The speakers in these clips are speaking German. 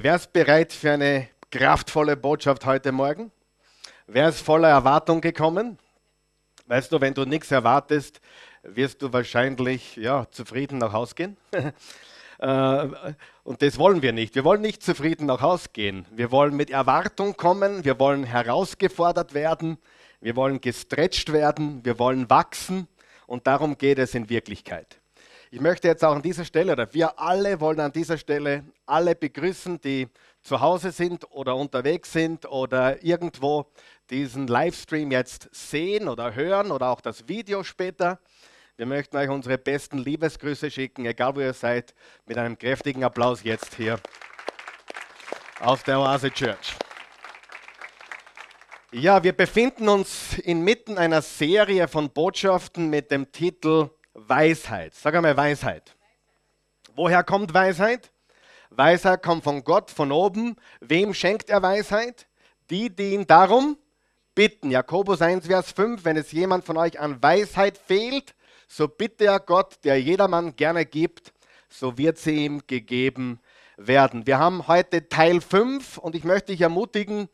Wer ist bereit für eine kraftvolle Botschaft heute Morgen? Wer ist voller Erwartung gekommen? Weißt du, wenn du nichts erwartest, wirst du wahrscheinlich ja, zufrieden nach Hause gehen. Äh, und das wollen wir nicht. Wir wollen nicht zufrieden nach Hause gehen. Wir wollen mit Erwartung kommen. Wir wollen herausgefordert werden. Wir wollen gestretcht werden. Wir wollen wachsen. Und darum geht es in Wirklichkeit. Ich möchte jetzt auch an dieser Stelle, oder wir alle wollen an dieser Stelle alle begrüßen, die zu Hause sind oder unterwegs sind oder irgendwo diesen Livestream jetzt sehen oder hören oder auch das Video später. Wir möchten euch unsere besten Liebesgrüße schicken, egal wo ihr seid, mit einem kräftigen Applaus jetzt hier auf der Oase Church. Ja, wir befinden uns inmitten einer Serie von Botschaften mit dem Titel Weisheit. Sag einmal Weisheit. Woher kommt Weisheit? Weisheit kommt von Gott, von oben. Wem schenkt er Weisheit? Die, die ihn darum bitten. Jakobus 1, Vers 5, wenn es jemand von euch an Weisheit fehlt, so bitte er Gott, der jedermann gerne gibt, so wird sie ihm gegeben werden. Wir haben heute Teil 5 und ich möchte dich ermutigen,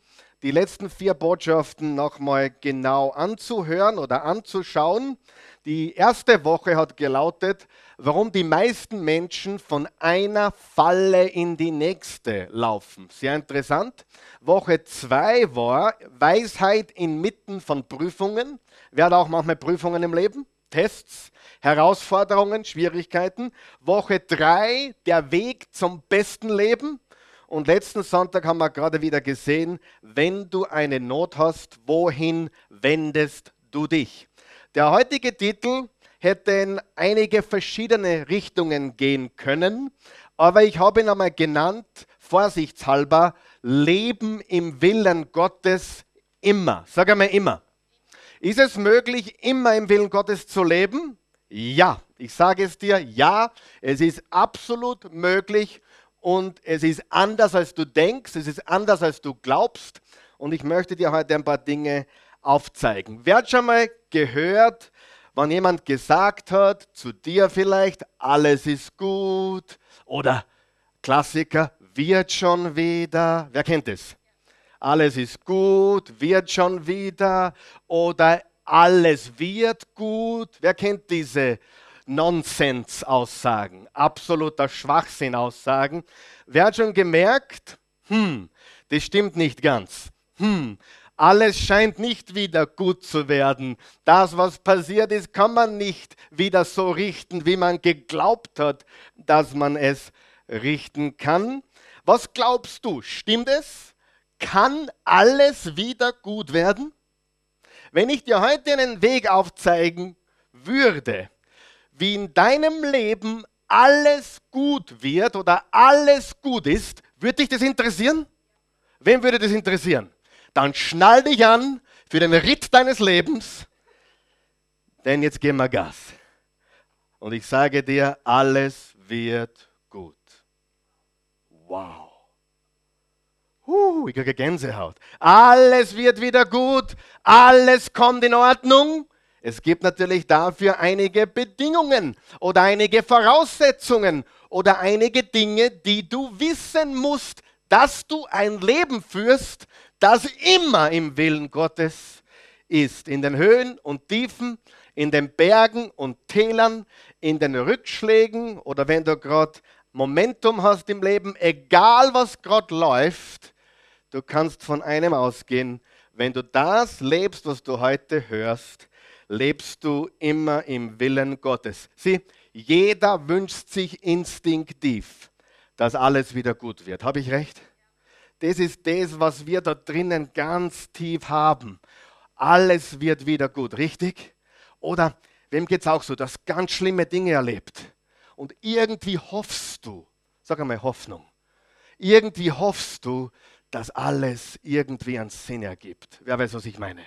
die letzten vier Botschaften nochmal genau anzuhören oder anzuschauen. Die erste Woche hat gelautet, warum die meisten Menschen von einer Falle in die nächste laufen. Sehr interessant. Woche zwei war Weisheit inmitten von Prüfungen. Wer hat auch manchmal Prüfungen im Leben? Tests, Herausforderungen, Schwierigkeiten. Woche drei der Weg zum besten Leben. Und letzten Sonntag haben wir gerade wieder gesehen, wenn du eine Not hast, wohin wendest du dich? Der heutige Titel hätte in einige verschiedene Richtungen gehen können, aber ich habe ihn einmal genannt, vorsichtshalber, Leben im Willen Gottes immer. Sag einmal immer. Ist es möglich, immer im Willen Gottes zu leben? Ja, ich sage es dir, ja, es ist absolut möglich und es ist anders, als du denkst, es ist anders, als du glaubst und ich möchte dir heute ein paar Dinge aufzeigen. Wer hat schon mal gehört, wenn jemand gesagt hat, zu dir vielleicht, alles ist gut oder Klassiker, wird schon wieder. Wer kennt es? Alles ist gut, wird schon wieder oder alles wird gut. Wer kennt diese Nonsens-Aussagen? Absoluter Schwachsinn-Aussagen. Wer hat schon gemerkt, hm, das stimmt nicht ganz. Hm, alles scheint nicht wieder gut zu werden. Das, was passiert ist, kann man nicht wieder so richten, wie man geglaubt hat, dass man es richten kann. Was glaubst du? Stimmt es? Kann alles wieder gut werden? Wenn ich dir heute einen Weg aufzeigen würde, wie in deinem Leben alles gut wird oder alles gut ist, würde dich das interessieren? Wem würde das interessieren? dann schnall dich an für den Ritt deines Lebens, denn jetzt gehen wir Gas. Und ich sage dir, alles wird gut. Wow. Uh, ich kriege Gänsehaut. Alles wird wieder gut. Alles kommt in Ordnung. Es gibt natürlich dafür einige Bedingungen oder einige Voraussetzungen oder einige Dinge, die du wissen musst, dass du ein Leben führst, das immer im Willen Gottes ist. In den Höhen und Tiefen, in den Bergen und Tälern, in den Rückschlägen oder wenn du gerade Momentum hast im Leben, egal was gerade läuft, du kannst von einem ausgehen, wenn du das lebst, was du heute hörst, lebst du immer im Willen Gottes. Sieh, jeder wünscht sich instinktiv, dass alles wieder gut wird. Habe ich recht? Das ist das, was wir da drinnen ganz tief haben. Alles wird wieder gut, richtig? Oder wem geht es auch so, dass ganz schlimme Dinge erlebt und irgendwie hoffst du, sag einmal Hoffnung, irgendwie hoffst du, dass alles irgendwie einen Sinn ergibt. Wer weiß, was ich meine?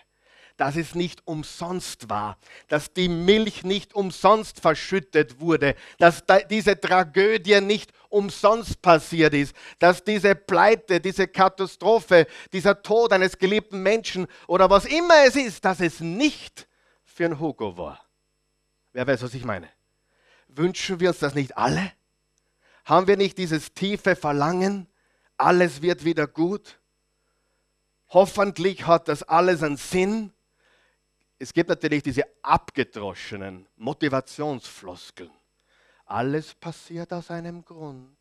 Dass es nicht umsonst war, dass die Milch nicht umsonst verschüttet wurde, dass diese Tragödie nicht umsonst passiert ist, dass diese Pleite, diese Katastrophe, dieser Tod eines geliebten Menschen oder was immer es ist, dass es nicht für ein Hugo war. Wer weiß, was ich meine? Wünschen wir uns das nicht alle? Haben wir nicht dieses tiefe Verlangen, alles wird wieder gut. Hoffentlich hat das alles einen Sinn. Es gibt natürlich diese abgedroschenen Motivationsfloskeln. Alles passiert aus einem Grund.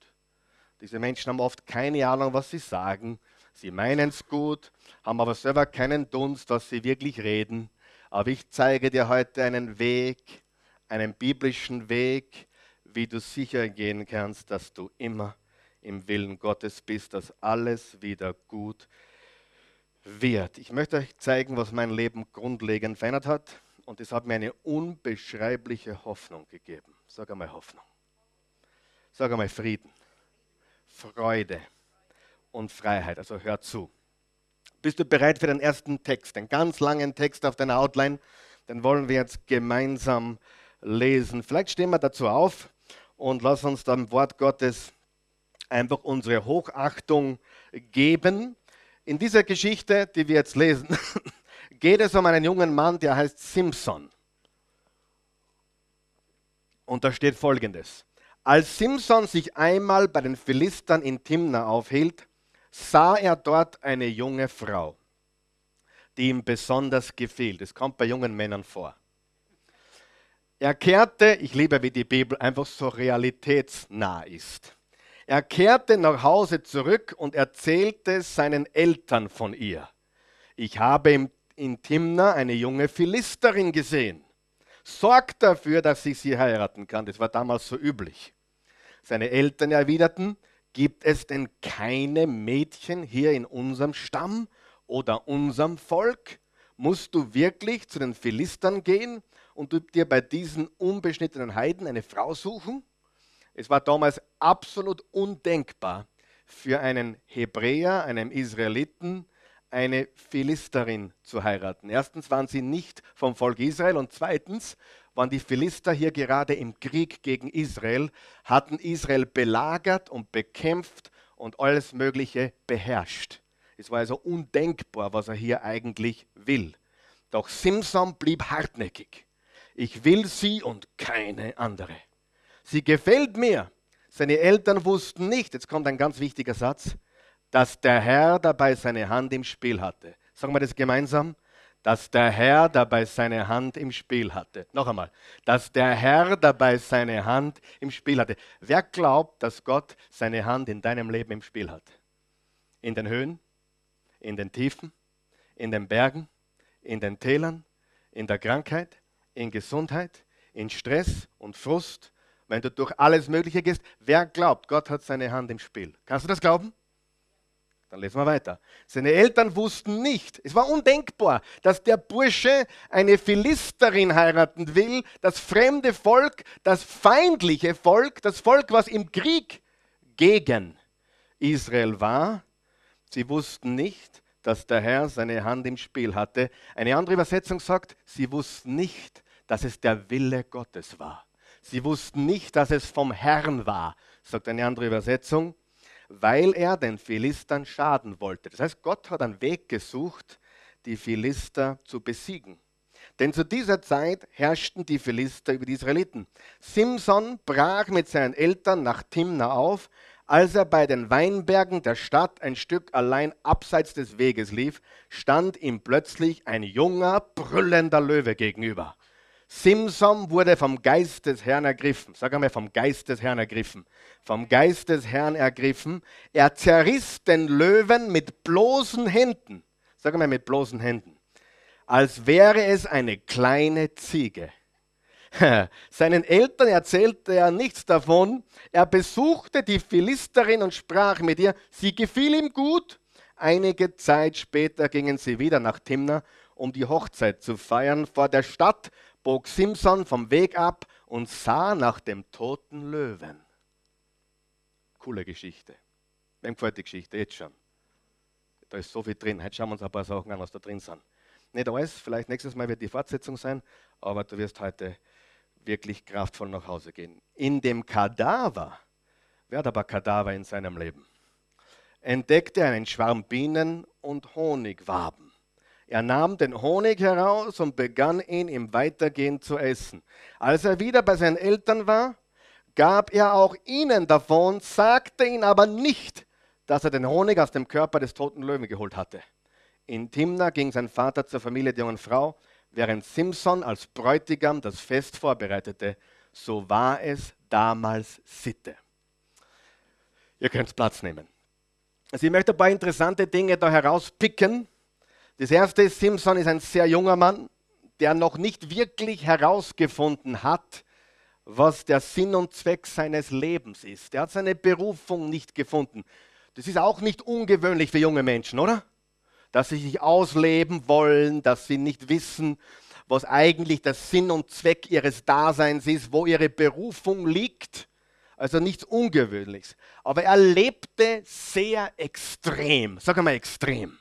Diese Menschen haben oft keine Ahnung, was sie sagen. Sie meinen es gut, haben aber selber keinen Dunst, was sie wirklich reden. Aber ich zeige dir heute einen Weg, einen biblischen Weg, wie du sicher gehen kannst, dass du immer im Willen Gottes bist, dass alles wieder gut wird. Ich möchte euch zeigen, was mein Leben grundlegend verändert hat. Und es hat mir eine unbeschreibliche Hoffnung gegeben. Sag einmal Hoffnung. Sag einmal Frieden, Freude und Freiheit. Also hör zu. Bist du bereit für den ersten Text, den ganz langen Text auf deiner Outline? Den wollen wir jetzt gemeinsam lesen. Vielleicht stehen wir dazu auf und lass uns dem Wort Gottes einfach unsere Hochachtung geben. In dieser Geschichte, die wir jetzt lesen, geht es um einen jungen Mann, der heißt Simson. Und da steht folgendes. Als Simson sich einmal bei den Philistern in Timna aufhielt, sah er dort eine junge Frau, die ihm besonders gefiel. Das kommt bei jungen Männern vor. Er kehrte, ich liebe, wie die Bibel einfach so realitätsnah ist. Er kehrte nach Hause zurück und erzählte seinen Eltern von ihr. Ich habe in Timna eine junge Philisterin gesehen. Sorgt dafür, dass ich sie heiraten kann. Das war damals so üblich. Seine Eltern erwiderten, Gibt es denn keine Mädchen hier in unserem Stamm oder unserem Volk? Musst du wirklich zu den Philistern gehen und dir bei diesen unbeschnittenen Heiden eine Frau suchen? Es war damals absolut undenkbar für einen Hebräer, einen Israeliten, eine Philisterin zu heiraten. Erstens waren sie nicht vom Volk Israel und zweitens waren die Philister hier gerade im Krieg gegen Israel, hatten Israel belagert und bekämpft und alles Mögliche beherrscht. Es war also undenkbar, was er hier eigentlich will. Doch Simson blieb hartnäckig. Ich will sie und keine andere. Sie gefällt mir. Seine Eltern wussten nicht, jetzt kommt ein ganz wichtiger Satz, dass der Herr dabei seine Hand im Spiel hatte. Sagen wir das gemeinsam dass der Herr dabei seine Hand im Spiel hatte. Noch einmal, dass der Herr dabei seine Hand im Spiel hatte. Wer glaubt, dass Gott seine Hand in deinem Leben im Spiel hat? In den Höhen, in den Tiefen, in den Bergen, in den Tälern, in der Krankheit, in Gesundheit, in Stress und Frust, wenn du durch alles Mögliche gehst. Wer glaubt, Gott hat seine Hand im Spiel? Kannst du das glauben? Dann lesen wir weiter. Seine Eltern wussten nicht, es war undenkbar, dass der Bursche eine Philisterin heiraten will, das fremde Volk, das feindliche Volk, das Volk, was im Krieg gegen Israel war. Sie wussten nicht, dass der Herr seine Hand im Spiel hatte. Eine andere Übersetzung sagt, sie wussten nicht, dass es der Wille Gottes war. Sie wussten nicht, dass es vom Herrn war, sagt eine andere Übersetzung weil er den Philistern schaden wollte. Das heißt, Gott hat einen Weg gesucht, die Philister zu besiegen. Denn zu dieser Zeit herrschten die Philister über die Israeliten. Simson brach mit seinen Eltern nach Timna auf. Als er bei den Weinbergen der Stadt ein Stück allein abseits des Weges lief, stand ihm plötzlich ein junger, brüllender Löwe gegenüber. Simson wurde vom Geist des Herrn ergriffen. Sag einmal, vom Geist des Herrn ergriffen. Vom Geist des Herrn ergriffen. Er zerriss den Löwen mit bloßen Händen. Sag einmal, mit bloßen Händen. Als wäre es eine kleine Ziege. Seinen Eltern erzählte er nichts davon. Er besuchte die Philisterin und sprach mit ihr. Sie gefiel ihm gut. Einige Zeit später gingen sie wieder nach Timna, um die Hochzeit zu feiern. Vor der Stadt bog Simson vom Weg ab und sah nach dem toten Löwen. Coole Geschichte. Wem gefällt die Geschichte? Jetzt schon. Da ist so viel drin. Heute schauen wir uns ein paar Sachen an, was da drin sind. Nicht alles, vielleicht nächstes Mal wird die Fortsetzung sein, aber du wirst heute wirklich kraftvoll nach Hause gehen. In dem Kadaver, wer hat aber Kadaver in seinem Leben? Entdeckte er einen Schwarm Bienen und Honigwaben. Er nahm den Honig heraus und begann ihn im Weitergehen zu essen. Als er wieder bei seinen Eltern war, gab er auch ihnen davon, sagte ihn aber nicht dass er den Honig aus dem Körper des toten Löwen geholt hatte. In Timna ging sein Vater zur Familie der jungen Frau, während Simson als Bräutigam das Fest vorbereitete. So war es damals Sitte. Ihr könnt Platz nehmen. Also ich möchte ein paar interessante Dinge da herauspicken. Das erste ist, Simson ist ein sehr junger Mann, der noch nicht wirklich herausgefunden hat, was der Sinn und Zweck seines Lebens ist. Der hat seine Berufung nicht gefunden. Das ist auch nicht ungewöhnlich für junge Menschen, oder? Dass sie sich ausleben wollen, dass sie nicht wissen, was eigentlich der Sinn und Zweck ihres Daseins ist, wo ihre Berufung liegt. Also nichts Ungewöhnliches. Aber er lebte sehr extrem. Sag mal extrem.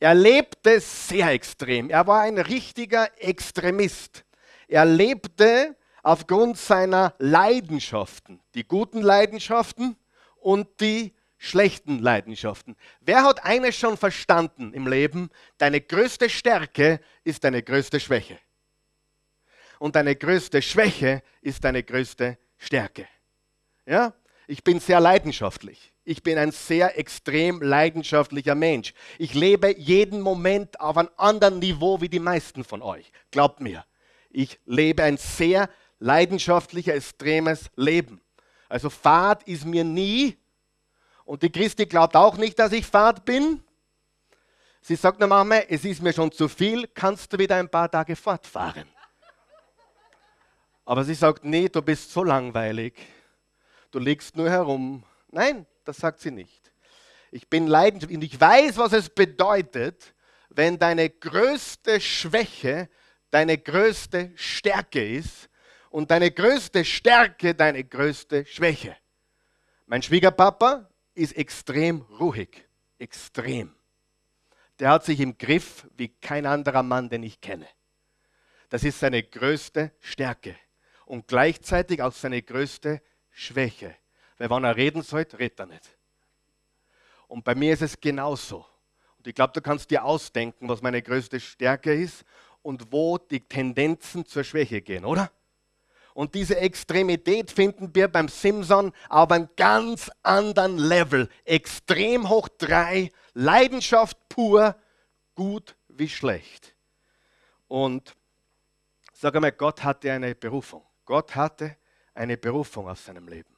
Er lebte sehr extrem. Er war ein richtiger Extremist. Er lebte aufgrund seiner Leidenschaften, die guten Leidenschaften und die schlechten Leidenschaften. Wer hat eines schon verstanden im Leben? Deine größte Stärke ist deine größte Schwäche. Und deine größte Schwäche ist deine größte Stärke. Ja? Ich bin sehr leidenschaftlich. Ich bin ein sehr extrem leidenschaftlicher Mensch. Ich lebe jeden Moment auf einem anderen Niveau wie die meisten von euch. Glaubt mir. Ich lebe ein sehr leidenschaftlicher, extremes Leben. Also Fahrt ist mir nie, und die Christi glaubt auch nicht, dass ich Fahrt bin. Sie sagt nur Mama, es ist mir schon zu viel, kannst du wieder ein paar Tage fortfahren. Aber sie sagt, nee, du bist so langweilig, du liegst nur herum. Nein, das sagt sie nicht. Ich bin leidenschaftlich und ich weiß, was es bedeutet, wenn deine größte Schwäche deine größte Stärke ist und deine größte Stärke deine größte Schwäche. Mein Schwiegerpapa ist extrem ruhig, extrem. Der hat sich im Griff wie kein anderer Mann, den ich kenne. Das ist seine größte Stärke und gleichzeitig auch seine größte Schwäche. Weil wenn er reden sollte, redet er nicht. Und bei mir ist es genauso. Und ich glaube, du kannst dir ausdenken, was meine größte Stärke ist und wo die Tendenzen zur Schwäche gehen, oder? Und diese Extremität finden wir beim Simson auf einem ganz anderen Level. Extrem hoch drei, Leidenschaft pur, gut wie schlecht. Und sag einmal, Gott hatte eine Berufung. Gott hatte eine Berufung auf seinem Leben.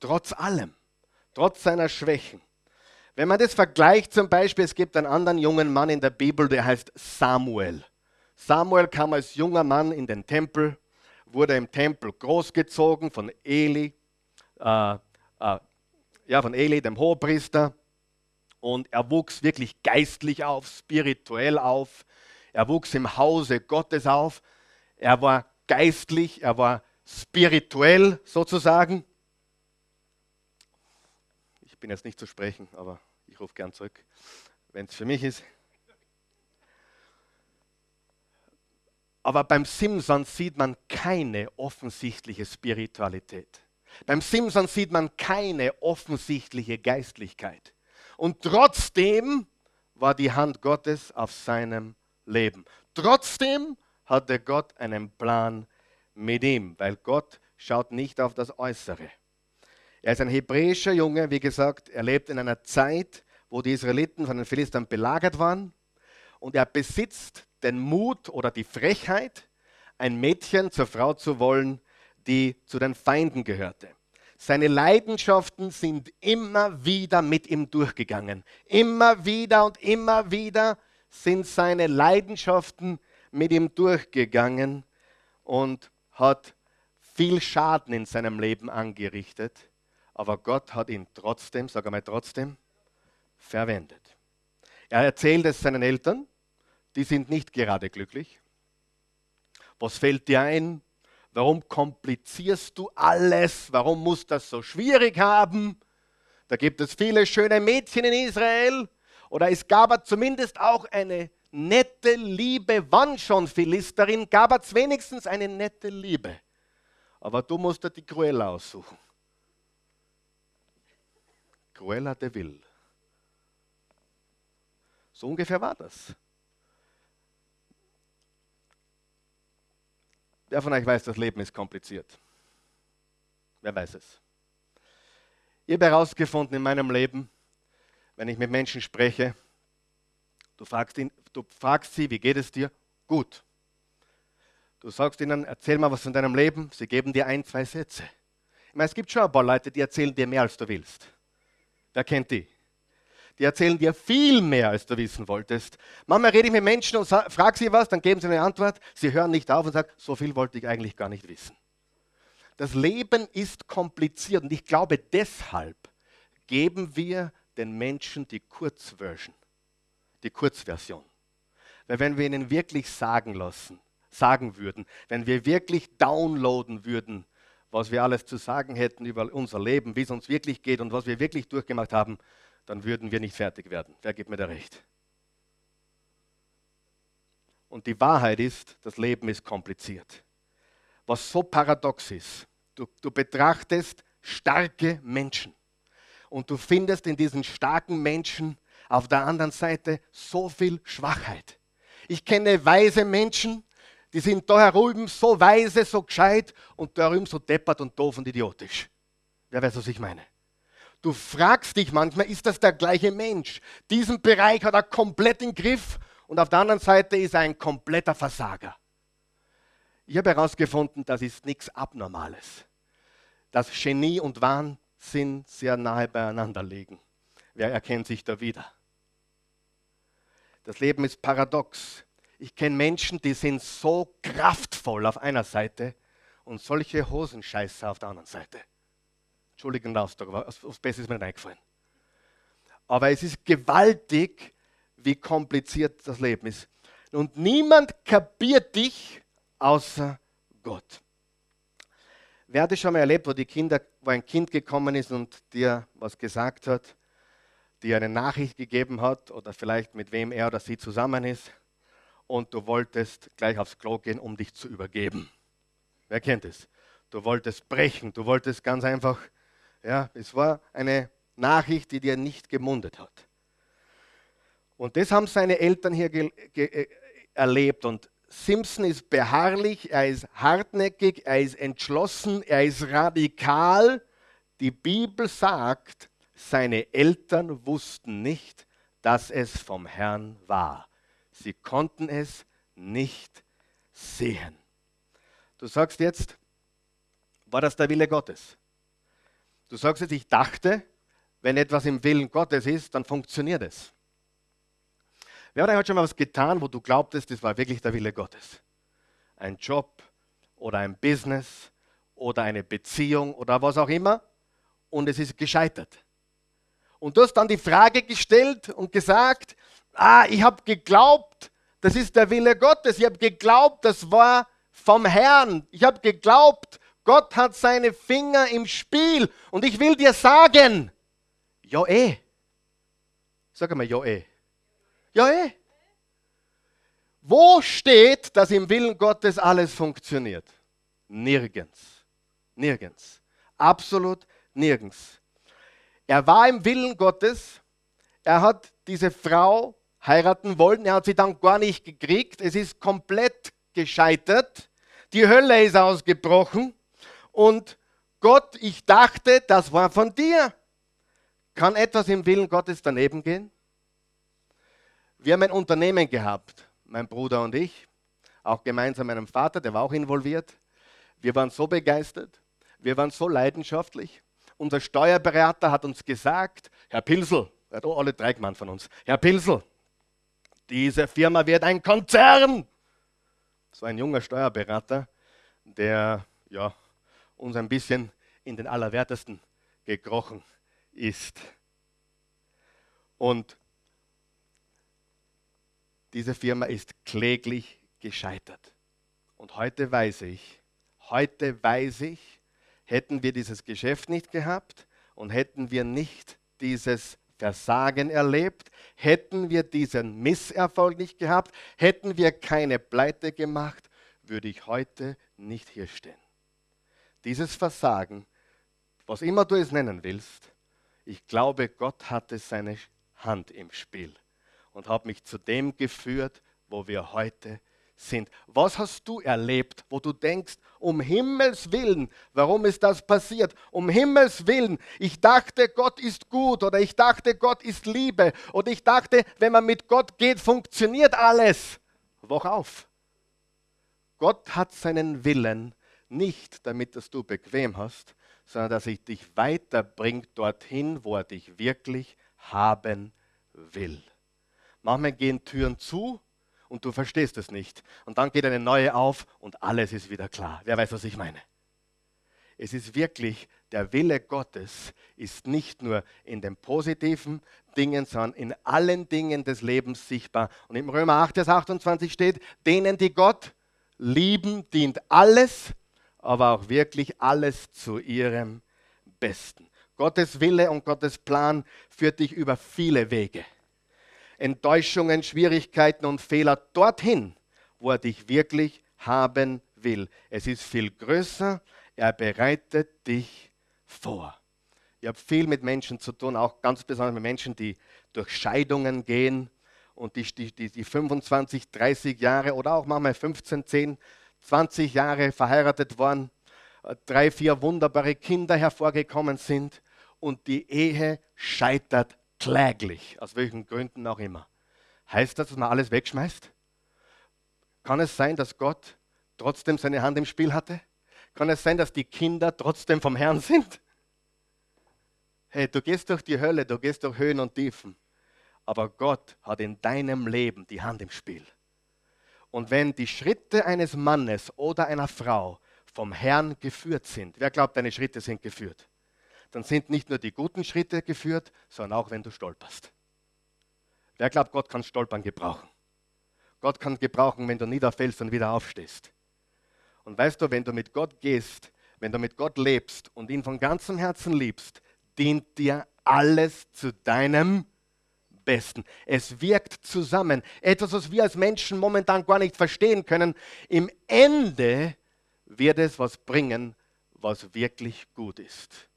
Trotz allem, trotz seiner Schwächen. Wenn man das vergleicht, zum Beispiel, es gibt einen anderen jungen Mann in der Bibel, der heißt Samuel. Samuel kam als junger Mann in den Tempel wurde im Tempel großgezogen von Eli, äh, äh, ja, von Eli, dem Hohepriester. Und er wuchs wirklich geistlich auf, spirituell auf. Er wuchs im Hause Gottes auf. Er war geistlich, er war spirituell sozusagen. Ich bin jetzt nicht zu sprechen, aber ich rufe gern zurück, wenn es für mich ist. Aber beim Simson sieht man keine offensichtliche Spiritualität. Beim Simson sieht man keine offensichtliche Geistlichkeit. Und trotzdem war die Hand Gottes auf seinem Leben. Trotzdem hatte Gott einen Plan mit ihm, weil Gott schaut nicht auf das Äußere. Er ist ein hebräischer Junge, wie gesagt, er lebt in einer Zeit, wo die Israeliten von den Philistern belagert waren und er besitzt den Mut oder die Frechheit, ein Mädchen zur Frau zu wollen, die zu den Feinden gehörte. Seine Leidenschaften sind immer wieder mit ihm durchgegangen. Immer wieder und immer wieder sind seine Leidenschaften mit ihm durchgegangen und hat viel Schaden in seinem Leben angerichtet. Aber Gott hat ihn trotzdem, sag einmal trotzdem, verwendet. Er erzählt es seinen Eltern die sind nicht gerade glücklich. Was fällt dir ein? Warum komplizierst du alles? Warum muss das so schwierig haben? Da gibt es viele schöne Mädchen in Israel. Oder es gab zumindest auch eine nette Liebe. Wann schon Philisterin? Gab es wenigstens eine nette Liebe. Aber du musst dir die Cruella aussuchen. Cruella de Vil. So ungefähr war das. Wer von euch weiß, das Leben ist kompliziert? Wer weiß es? Ich habe herausgefunden in meinem Leben, wenn ich mit Menschen spreche, du fragst, ihn, du fragst sie, wie geht es dir? Gut. Du sagst ihnen, erzähl mal was von deinem Leben. Sie geben dir ein, zwei Sätze. Ich meine, es gibt schon ein paar Leute, die erzählen dir mehr, als du willst. Wer kennt die? Die erzählen dir viel mehr, als du wissen wolltest. Manchmal rede ich mit Menschen und frage sie was, dann geben sie eine Antwort. Sie hören nicht auf und sagen, so viel wollte ich eigentlich gar nicht wissen. Das Leben ist kompliziert und ich glaube, deshalb geben wir den Menschen die Kurzversion, die Kurzversion. Weil wenn wir ihnen wirklich sagen lassen, sagen würden, wenn wir wirklich downloaden würden, was wir alles zu sagen hätten über unser Leben, wie es uns wirklich geht und was wir wirklich durchgemacht haben, dann würden wir nicht fertig werden. Wer gibt mir da recht? Und die Wahrheit ist, das Leben ist kompliziert. Was so paradox ist, du, du betrachtest starke Menschen und du findest in diesen starken Menschen auf der anderen Seite so viel Schwachheit. Ich kenne weise Menschen, die sind da herüben so weise, so gescheit und da herüben so deppert und doof und idiotisch. Wer weiß, was ich meine? Du fragst dich manchmal, ist das der gleiche Mensch? Diesen Bereich hat er komplett im Griff und auf der anderen Seite ist er ein kompletter Versager. Ich habe herausgefunden, das ist nichts Abnormales. Dass Genie und Wahnsinn sehr nahe beieinander liegen. Wer erkennt sich da wieder? Das Leben ist paradox. Ich kenne Menschen, die sind so kraftvoll auf einer Seite und solche Hosenscheißer auf der anderen Seite. Entschuldigen Ausdruck, aber aufs Beste ist mir nicht eingefallen. Aber es ist gewaltig, wie kompliziert das Leben ist. Und niemand kapiert dich außer Gott. Wer hat es schon mal erlebt, wo, die Kinder, wo ein Kind gekommen ist und dir was gesagt hat, dir eine Nachricht gegeben hat oder vielleicht mit wem er oder sie zusammen ist und du wolltest gleich aufs Klo gehen, um dich zu übergeben. Wer kennt es? Du wolltest brechen, du wolltest ganz einfach, ja, es war eine Nachricht, die dir nicht gemundet hat. Und das haben seine Eltern hier äh, erlebt. Und Simpson ist beharrlich, er ist hartnäckig, er ist entschlossen, er ist radikal. Die Bibel sagt, seine Eltern wussten nicht, dass es vom Herrn war. Sie konnten es nicht sehen. Du sagst jetzt, war das der Wille Gottes? Du sagst jetzt, ich dachte, wenn etwas im Willen Gottes ist, dann funktioniert es. Wer hat heute schon mal was getan, wo du glaubtest, das war wirklich der Wille Gottes? Ein Job oder ein Business oder eine Beziehung oder was auch immer und es ist gescheitert. Und du hast dann die Frage gestellt und gesagt, ah, ich habe geglaubt, das ist der Wille Gottes. Ich habe geglaubt, das war vom Herrn. Ich habe geglaubt, Gott hat seine Finger im Spiel. Und ich will dir sagen, ja eh. Sag einmal, ja eh. Ja eh. Wo steht, dass im Willen Gottes alles funktioniert? Nirgends. Nirgends. Absolut nirgends. Er war im Willen Gottes. Er hat diese Frau heiraten wollen. Er hat sie dann gar nicht gekriegt. Es ist komplett gescheitert. Die Hölle ist ausgebrochen. Und Gott, ich dachte, das war von dir. Kann etwas im Willen Gottes daneben gehen? Wir haben ein Unternehmen gehabt, mein Bruder und ich, auch gemeinsam meinem Vater, der war auch involviert. Wir waren so begeistert, wir waren so leidenschaftlich. Unser Steuerberater hat uns gesagt, Herr Pilsel, er hat alle drei gemeint von uns, Herr Pilsel, diese Firma wird ein Konzern. So ein junger Steuerberater, der ja, uns ein bisschen in den Allerwertesten gekrochen ist. Und diese Firma ist kläglich gescheitert. Und heute weiß ich, heute weiß ich, hätten wir dieses Geschäft nicht gehabt und hätten wir nicht dieses Versagen erlebt, hätten wir diesen Misserfolg nicht gehabt, hätten wir keine Pleite gemacht, würde ich heute nicht hier stehen. Dieses Versagen, was immer du es nennen willst, ich glaube, Gott hatte seine Hand im Spiel und hat mich zu dem geführt, wo wir heute sind. Was hast du erlebt, wo du denkst, um Himmels willen, warum ist das passiert? Um Himmels willen, ich dachte, Gott ist gut oder ich dachte, Gott ist Liebe oder ich dachte, wenn man mit Gott geht, funktioniert alles. Wach auf. Gott hat seinen Willen nicht, damit dass du bequem hast, sondern dass er dich weiterbringt dorthin, wo er dich wirklich haben will. Manchmal gehen Türen zu und du verstehst es nicht. Und dann geht eine neue auf und alles ist wieder klar. Wer weiß, was ich meine? Es ist wirklich, der Wille Gottes ist nicht nur in den positiven Dingen, sondern in allen Dingen des Lebens sichtbar. Und im Römer 8, Vers 28 steht, denen, die Gott lieben, dient alles, aber auch wirklich alles zu ihrem Besten. Gottes Wille und Gottes Plan führt dich über viele Wege. Enttäuschungen, Schwierigkeiten und Fehler dorthin, wo er dich wirklich haben will. Es ist viel größer, er bereitet dich vor. Ich habe viel mit Menschen zu tun, auch ganz besonders mit Menschen, die durch Scheidungen gehen und die, die, die 25, 30 Jahre oder auch manchmal 15, 10, 20 Jahre verheiratet waren, drei, vier wunderbare Kinder hervorgekommen sind und die Ehe scheitert kläglich, aus welchen Gründen auch immer. Heißt das, dass man alles wegschmeißt? Kann es sein, dass Gott trotzdem seine Hand im Spiel hatte? Kann es sein, dass die Kinder trotzdem vom Herrn sind? Hey, du gehst durch die Hölle, du gehst durch Höhen und Tiefen, aber Gott hat in deinem Leben die Hand im Spiel. Und wenn die Schritte eines Mannes oder einer Frau vom Herrn geführt sind, wer glaubt, deine Schritte sind geführt? Dann sind nicht nur die guten Schritte geführt, sondern auch wenn du stolperst. Wer glaubt, Gott kann Stolpern gebrauchen? Gott kann gebrauchen, wenn du niederfällst und wieder aufstehst. Und weißt du, wenn du mit Gott gehst, wenn du mit Gott lebst und ihn von ganzem Herzen liebst, dient dir alles zu deinem Besten. Es wirkt zusammen. Etwas, was wir als Menschen momentan gar nicht verstehen können. Im Ende wird es was bringen, was wirklich gut ist.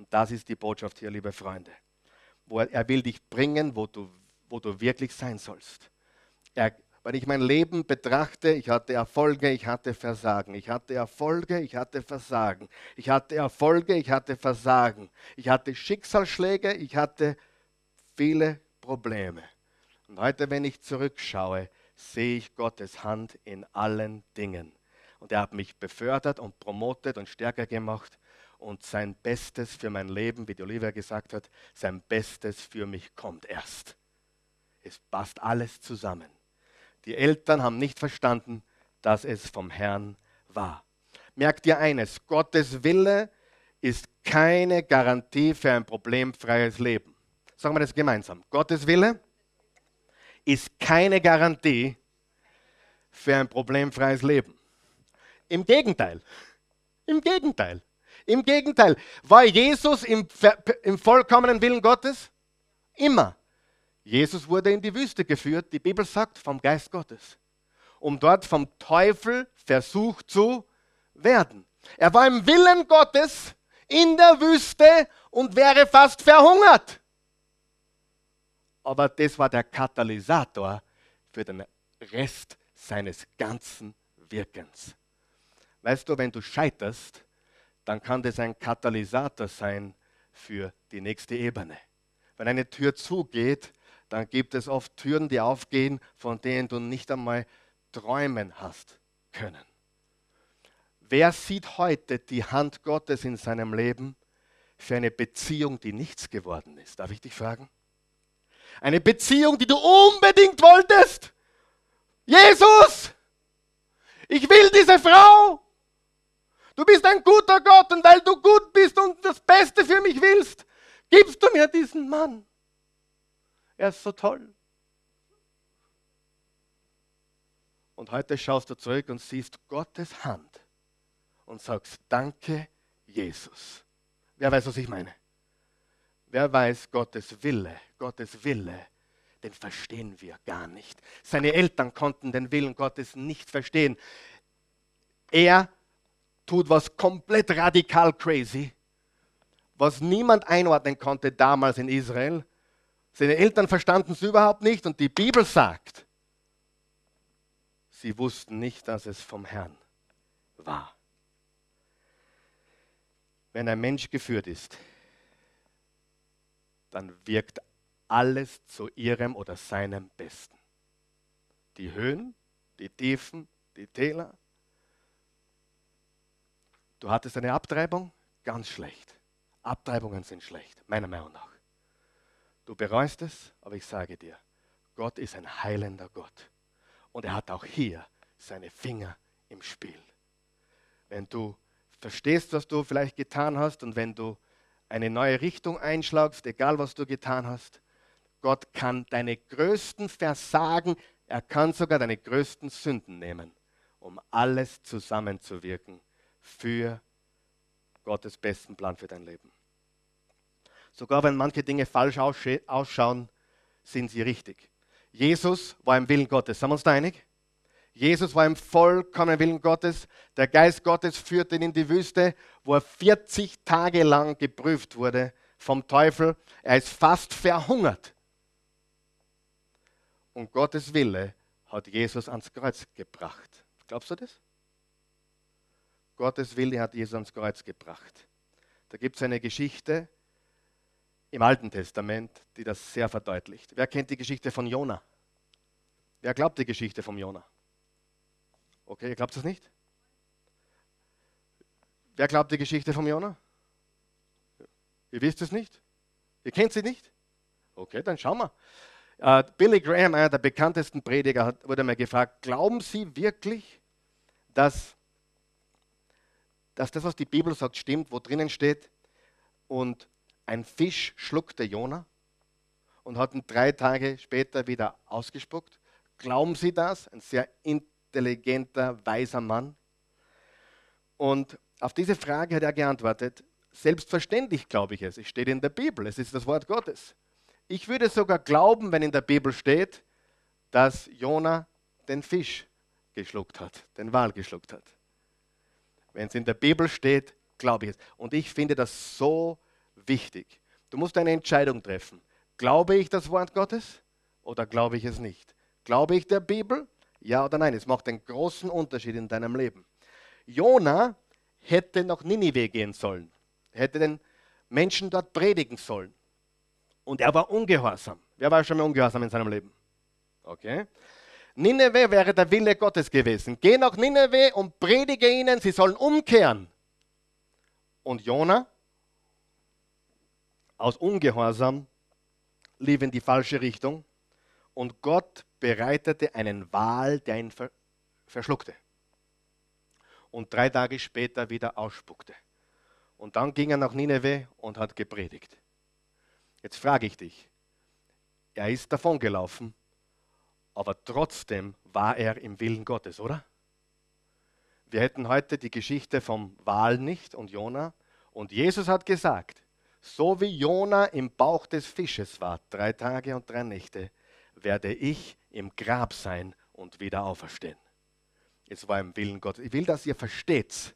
Und das ist die Botschaft hier, liebe Freunde. Er, er will dich bringen, wo du, wo du wirklich sein sollst. Er, wenn ich mein Leben betrachte, ich hatte Erfolge, ich hatte Versagen. Ich hatte Erfolge, ich hatte Versagen. Ich hatte Erfolge, ich hatte Versagen. Ich hatte Schicksalsschläge, ich hatte viele Probleme. Und heute, wenn ich zurückschaue, sehe ich Gottes Hand in allen Dingen. Und er hat mich befördert und promotet und stärker gemacht und sein Bestes für mein Leben, wie die Olivia gesagt hat, sein Bestes für mich kommt erst. Es passt alles zusammen. Die Eltern haben nicht verstanden, dass es vom Herrn war. Merkt ihr eines, Gottes Wille ist keine Garantie für ein problemfreies Leben. Sagen wir das gemeinsam. Gottes Wille ist keine Garantie für ein problemfreies Leben. Im Gegenteil. Im Gegenteil. Im Gegenteil, war Jesus im, im vollkommenen Willen Gottes? Immer. Jesus wurde in die Wüste geführt, die Bibel sagt, vom Geist Gottes, um dort vom Teufel versucht zu werden. Er war im Willen Gottes in der Wüste und wäre fast verhungert. Aber das war der Katalysator für den Rest seines ganzen Wirkens. Weißt du, wenn du scheiterst, dann kann das ein Katalysator sein für die nächste Ebene. Wenn eine Tür zugeht, dann gibt es oft Türen, die aufgehen, von denen du nicht einmal träumen hast können. Wer sieht heute die Hand Gottes in seinem Leben für eine Beziehung, die nichts geworden ist? Darf ich dich fragen? Eine Beziehung, die du unbedingt wolltest. Jesus, ich will diese Frau. Du bist ein guter Gott und weil du gut bist und das Beste für mich willst, gibst du mir diesen Mann. Er ist so toll. Und heute schaust du zurück und siehst Gottes Hand und sagst, danke Jesus. Wer weiß, was ich meine? Wer weiß Gottes Wille, Gottes Wille, den verstehen wir gar nicht. Seine Eltern konnten den Willen Gottes nicht verstehen. Er tut was komplett radikal crazy, was niemand einordnen konnte damals in Israel. Seine Eltern verstanden es überhaupt nicht und die Bibel sagt, Sie wussten nicht, dass es vom Herrn war. Wenn ein Mensch geführt ist, dann wirkt alles zu ihrem oder seinem Besten. Die Höhen, die Tiefen, die Täler. Du hattest eine Abtreibung, ganz schlecht. Abtreibungen sind schlecht, meiner Meinung nach. Du bereust es, aber ich sage dir, Gott ist ein heilender Gott. Und er hat auch hier seine Finger im Spiel. Wenn du verstehst, was du vielleicht getan hast und wenn du eine neue Richtung einschlagst, egal was du getan hast, Gott kann deine größten Versagen, er kann sogar deine größten Sünden nehmen, um alles zusammenzuwirken für Gottes besten Plan für dein Leben. Sogar wenn manche Dinge falsch ausschauen, sind sie richtig. Jesus war im Willen Gottes. Sind wir uns da einig? Jesus war im vollkommenen Willen Gottes. Der Geist Gottes führte ihn in die Wüste, wo er 40 Tage lang geprüft wurde vom Teufel. Er ist fast verhungert. Und Gottes Wille hat Jesus ans Kreuz gebracht. Glaubst du das? Gottes Wille hat Jesus ans Kreuz gebracht. Da gibt es eine Geschichte im Alten Testament, die das sehr verdeutlicht. Wer kennt die Geschichte von Jona? Wer glaubt die Geschichte von Jona? Okay, ihr glaubt es nicht? Wer glaubt die Geschichte von Jona? Ihr wisst es nicht? Ihr kennt sie nicht? Okay, dann schauen wir. Uh, Billy Graham, einer der bekanntesten Prediger, wurde mal gefragt, glauben Sie wirklich, dass, dass das, was die Bibel sagt, stimmt, wo drinnen steht, und ein Fisch schluckte Jona und hat ihn drei Tage später wieder ausgespuckt? Glauben Sie das? Ein sehr intelligenter, weiser Mann. Und auf diese Frage hat er geantwortet, selbstverständlich glaube ich es. Es steht in der Bibel, es ist das Wort Gottes. Ich würde sogar glauben, wenn in der Bibel steht, dass Jona den Fisch geschluckt hat, den Wal geschluckt hat. Wenn es in der Bibel steht, glaube ich es. Und ich finde das so wichtig. Du musst eine Entscheidung treffen. Glaube ich das Wort Gottes oder glaube ich es nicht? Glaube ich der Bibel? Ja oder nein? Es macht einen großen Unterschied in deinem Leben. Jona hätte nach Ninive gehen sollen, hätte den Menschen dort predigen sollen. Und er war ungehorsam. Wer war schon mal ungehorsam in seinem Leben? Okay. Nineveh wäre der Wille Gottes gewesen. Geh nach Nineveh und predige ihnen, sie sollen umkehren. Und Jona aus Ungehorsam lief in die falsche Richtung und Gott bereitete einen Wal, der ihn verschluckte und drei Tage später wieder ausspuckte. Und dann ging er nach Nineveh und hat gepredigt. Jetzt frage ich dich, er ist davongelaufen, aber trotzdem war er im Willen Gottes, oder? Wir hätten heute die Geschichte vom Wal nicht und Jona. Und Jesus hat gesagt, so wie Jona im Bauch des Fisches war, drei Tage und drei Nächte, werde ich im Grab sein und wieder auferstehen. Es war im Willen Gottes. Ich will, dass ihr versteht,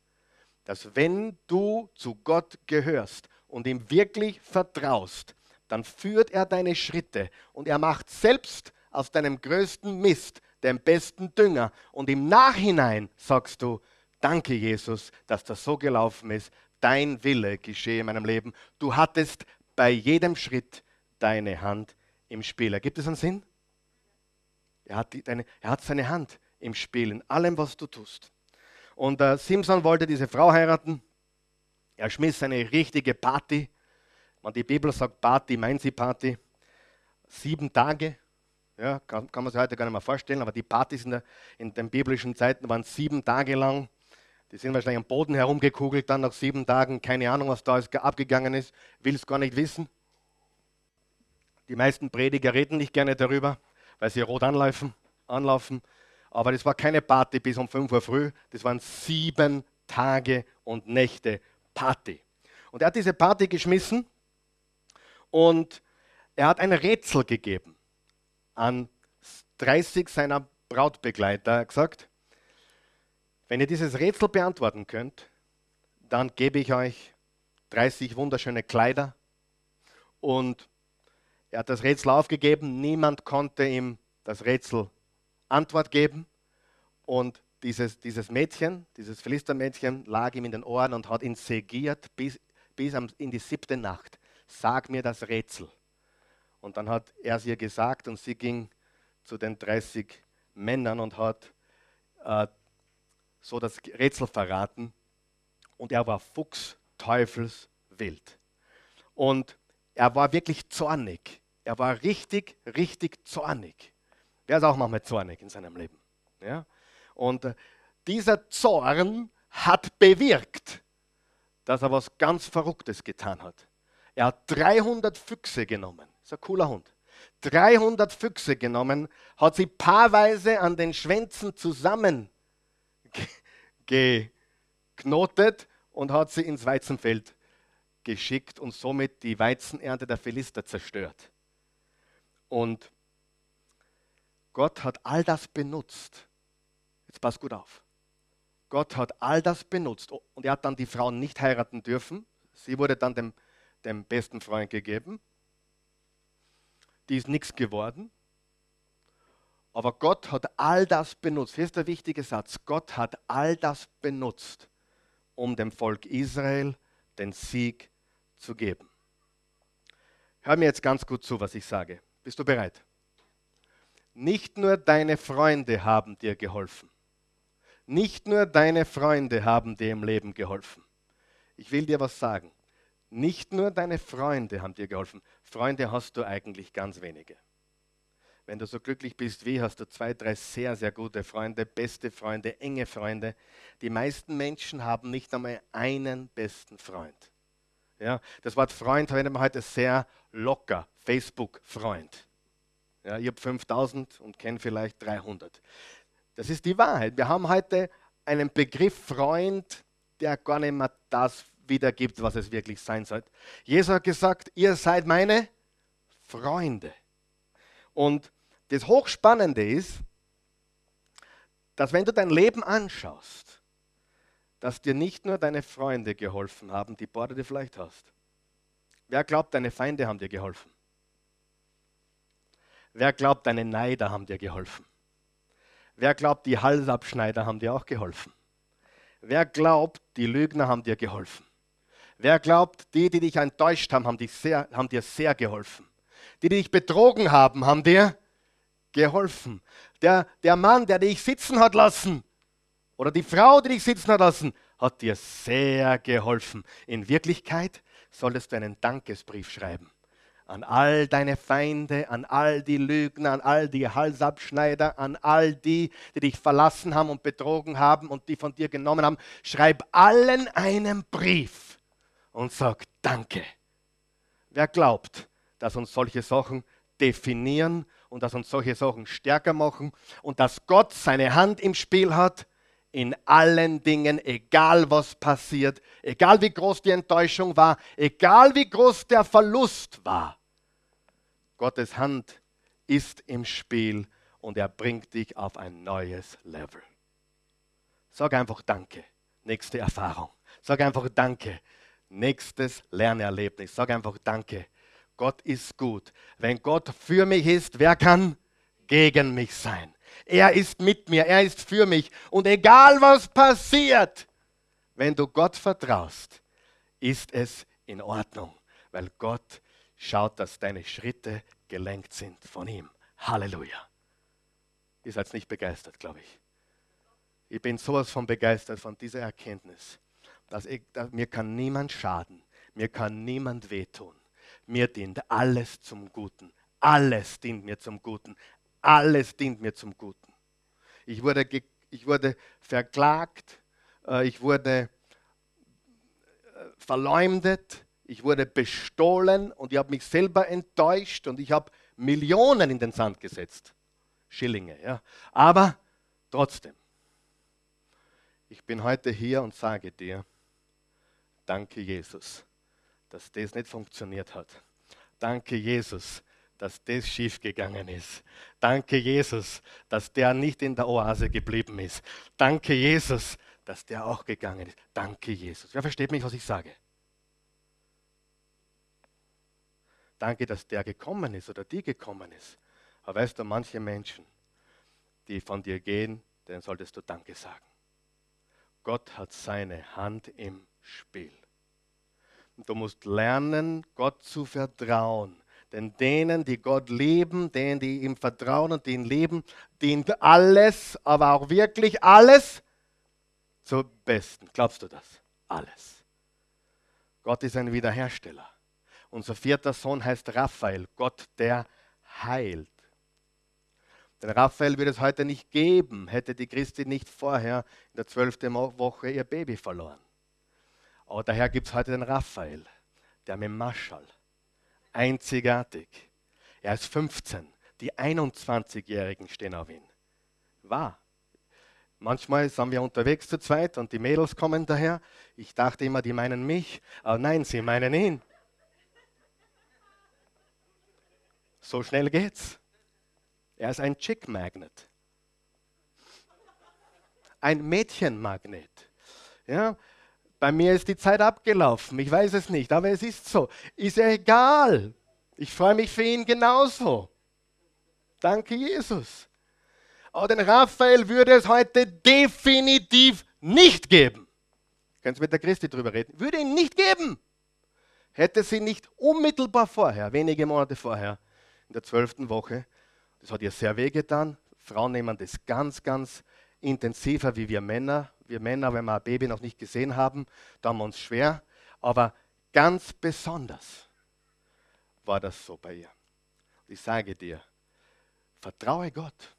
dass wenn du zu Gott gehörst und ihm wirklich vertraust, dann führt er deine Schritte und er macht selbst aus deinem größten Mist den besten Dünger. Und im Nachhinein sagst du, danke Jesus, dass das so gelaufen ist. Dein Wille geschehe in meinem Leben. Du hattest bei jedem Schritt deine Hand im Spiel. Gibt es einen Sinn? Er hat, die, deine, er hat seine Hand im Spiel, in allem, was du tust. Und äh, Simpson wollte diese Frau heiraten. Er schmiss eine richtige Party wenn die Bibel sagt Party, meint sie Party. Sieben Tage, ja, kann, kann man sich heute gar nicht mehr vorstellen, aber die Partys in, der, in den biblischen Zeiten waren sieben Tage lang. Die sind wahrscheinlich am Boden herumgekugelt, dann nach sieben Tagen, keine Ahnung, was da abgegangen ist, will es gar nicht wissen. Die meisten Prediger reden nicht gerne darüber, weil sie rot anlaufen, anlaufen. Aber das war keine Party bis um 5 Uhr früh, das waren sieben Tage und Nächte Party. Und er hat diese Party geschmissen und er hat ein Rätsel gegeben an 30 seiner Brautbegleiter. Er gesagt, wenn ihr dieses Rätsel beantworten könnt, dann gebe ich euch 30 wunderschöne Kleider. Und er hat das Rätsel aufgegeben. Niemand konnte ihm das Rätsel Antwort geben. Und dieses, dieses Mädchen, dieses Philistermädchen, lag ihm in den Ohren und hat ihn segiert bis, bis in die siebte Nacht. Sag mir das Rätsel. Und dann hat er es ihr gesagt und sie ging zu den 30 Männern und hat äh, so das Rätsel verraten. Und er war Fuchs, Teufels, wild. Und er war wirklich zornig. Er war richtig, richtig zornig. Wer ist auch manchmal zornig in seinem Leben? Ja? Und äh, dieser Zorn hat bewirkt, dass er was ganz Verrücktes getan hat. Er hat 300 Füchse genommen. Das ist ein cooler Hund. 300 Füchse genommen, hat sie paarweise an den Schwänzen zusammengeknotet und hat sie ins Weizenfeld geschickt und somit die Weizenernte der Philister zerstört. Und Gott hat all das benutzt. Jetzt pass gut auf. Gott hat all das benutzt und er hat dann die Frauen nicht heiraten dürfen. Sie wurde dann dem, dem besten Freund gegeben. Die ist nichts geworden. Aber Gott hat all das benutzt. Hier ist der wichtige Satz. Gott hat all das benutzt, um dem Volk Israel den Sieg zu geben. Hör mir jetzt ganz gut zu, was ich sage. Bist du bereit? Nicht nur deine Freunde haben dir geholfen. Nicht nur deine Freunde haben dir im Leben geholfen. Ich will dir was sagen. Nicht nur deine Freunde haben dir geholfen. Freunde hast du eigentlich ganz wenige. Wenn du so glücklich bist wie, hast du zwei, drei sehr, sehr gute Freunde, beste Freunde, enge Freunde. Die meisten Menschen haben nicht einmal einen besten Freund. Ja, das Wort Freund verwendet man heute sehr locker. Facebook-Freund. Ja, ich habe 5000 und kenne vielleicht 300. Das ist die Wahrheit. Wir haben heute einen Begriff Freund, der gar nicht mehr das wiedergibt, was es wirklich sein soll. Jesus hat gesagt, ihr seid meine Freunde. Und das Hochspannende ist, dass wenn du dein Leben anschaust, dass dir nicht nur deine Freunde geholfen haben, die Borde du vielleicht hast. Wer glaubt, deine Feinde haben dir geholfen? Wer glaubt, deine Neider haben dir geholfen? Wer glaubt, die Halsabschneider haben dir auch geholfen? Wer glaubt, die Lügner haben dir geholfen? Wer glaubt, die, die dich enttäuscht haben, haben, dich sehr, haben dir sehr geholfen? Die, die dich betrogen haben, haben dir geholfen. Der, der Mann, der dich sitzen hat lassen, oder die Frau, die dich sitzen hat lassen, hat dir sehr geholfen. In Wirklichkeit solltest du einen Dankesbrief schreiben. An all deine Feinde, an all die Lügner, an all die Halsabschneider, an all die, die dich verlassen haben und betrogen haben und die von dir genommen haben. Schreib allen einen Brief und sag Danke. Wer glaubt, dass uns solche Sachen definieren und dass uns solche Sachen stärker machen und dass Gott seine Hand im Spiel hat, in allen Dingen, egal was passiert, egal wie groß die Enttäuschung war, egal wie groß der Verlust war. Gottes Hand ist im Spiel und er bringt dich auf ein neues Level. Sag einfach Danke. Nächste Erfahrung. Sag einfach Danke. Nächstes Lernerlebnis. Sag einfach Danke. Gott ist gut. Wenn Gott für mich ist, wer kann gegen mich sein? Er ist mit mir, er ist für mich. Und egal was passiert, wenn du Gott vertraust, ist es in Ordnung, weil Gott schaut, dass deine Schritte gelenkt sind von ihm. Halleluja. Ihr seid nicht begeistert, glaube ich. Ich bin sowas von begeistert von dieser Erkenntnis, dass, ich, dass mir kann niemand schaden, mir kann niemand wehtun. Mir dient alles zum Guten. Alles dient mir zum Guten. Alles dient mir zum Guten. Ich wurde, ich wurde verklagt, äh, ich wurde äh, verleumdet, ich wurde bestohlen und ich habe mich selber enttäuscht und ich habe Millionen in den Sand gesetzt. Schillinge, ja. Aber trotzdem, ich bin heute hier und sage dir, danke Jesus, dass das nicht funktioniert hat. Danke Jesus, dass das schiefgegangen ist. Danke, Jesus, dass der nicht in der Oase geblieben ist. Danke, Jesus, dass der auch gegangen ist. Danke, Jesus. Wer versteht mich, was ich sage? Danke, dass der gekommen ist oder die gekommen ist. Aber weißt du, manche Menschen, die von dir gehen, dann solltest du Danke sagen. Gott hat seine Hand im Spiel. Du musst lernen, Gott zu vertrauen. Denn denen, die Gott lieben, denen, die ihm vertrauen und ihn lieben, dient alles, aber auch wirklich alles zum Besten. Glaubst du das? Alles. Gott ist ein Wiederhersteller. Unser vierter Sohn heißt Raphael, Gott der heilt. Denn Raphael würde es heute nicht geben, hätte die Christin nicht vorher in der zwölften Woche ihr Baby verloren. Aber daher gibt es heute den Raphael, der mit Maschall. Einzigartig. Er ist 15. Die 21-Jährigen stehen auf ihn. Wahr. Manchmal sind wir unterwegs zu zweit und die Mädels kommen daher. Ich dachte immer, die meinen mich. Aber nein, sie meinen ihn. So schnell geht's. Er ist ein Chick-Magnet. Ein Mädchenmagnet. Ja, bei mir ist die Zeit abgelaufen. Ich weiß es nicht, aber es ist so. Ist ja egal. Ich freue mich für ihn genauso. Danke, Jesus. Aber den Raphael würde es heute definitiv nicht geben. Kannst du mit der Christi drüber reden? Würde ihn nicht geben. Hätte sie nicht unmittelbar vorher, wenige Monate vorher, in der zwölften Woche, das hat ihr sehr wehgetan. Frauen nehmen das ganz, ganz intensiver wie wir Männer. Wir Männer, wenn wir ein Baby noch nicht gesehen haben, da haben wir uns schwer. Aber ganz besonders war das so bei ihr. Ich sage dir, vertraue Gott.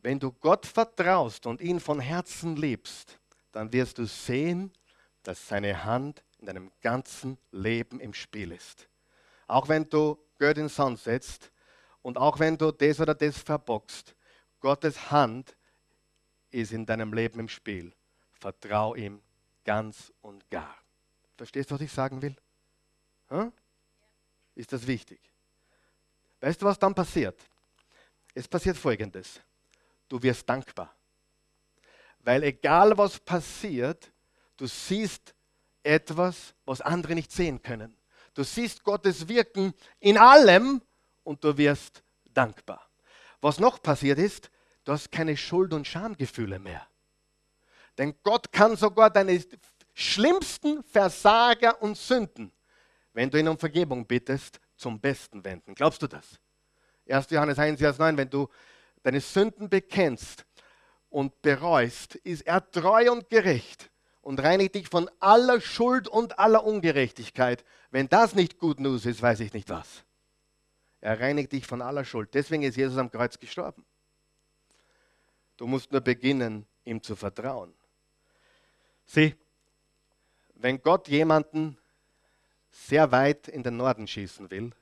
Wenn du Gott vertraust und ihn von Herzen liebst, dann wirst du sehen, dass seine Hand in deinem ganzen Leben im Spiel ist. Auch wenn du Geld in den Sand setzt und auch wenn du das oder das verbockst, Gottes Hand ist in deinem Leben im Spiel. Vertrau ihm ganz und gar. Verstehst du, was ich sagen will? Hm? Ist das wichtig? Weißt du, was dann passiert? Es passiert Folgendes. Du wirst dankbar. Weil egal was passiert, du siehst etwas, was andere nicht sehen können. Du siehst Gottes Wirken in allem und du wirst dankbar. Was noch passiert ist, Du hast keine Schuld- und Schamgefühle mehr. Denn Gott kann sogar deine schlimmsten Versager und Sünden, wenn du ihn um Vergebung bittest, zum Besten wenden. Glaubst du das? 1. Johannes 1, Vers 9, wenn du deine Sünden bekennst und bereust, ist er treu und gerecht und reinigt dich von aller Schuld und aller Ungerechtigkeit. Wenn das nicht gut News ist, weiß ich nicht was. Er reinigt dich von aller Schuld. Deswegen ist Jesus am Kreuz gestorben. Du musst nur beginnen, ihm zu vertrauen. Sieh, wenn Gott jemanden sehr weit in den Norden schießen will,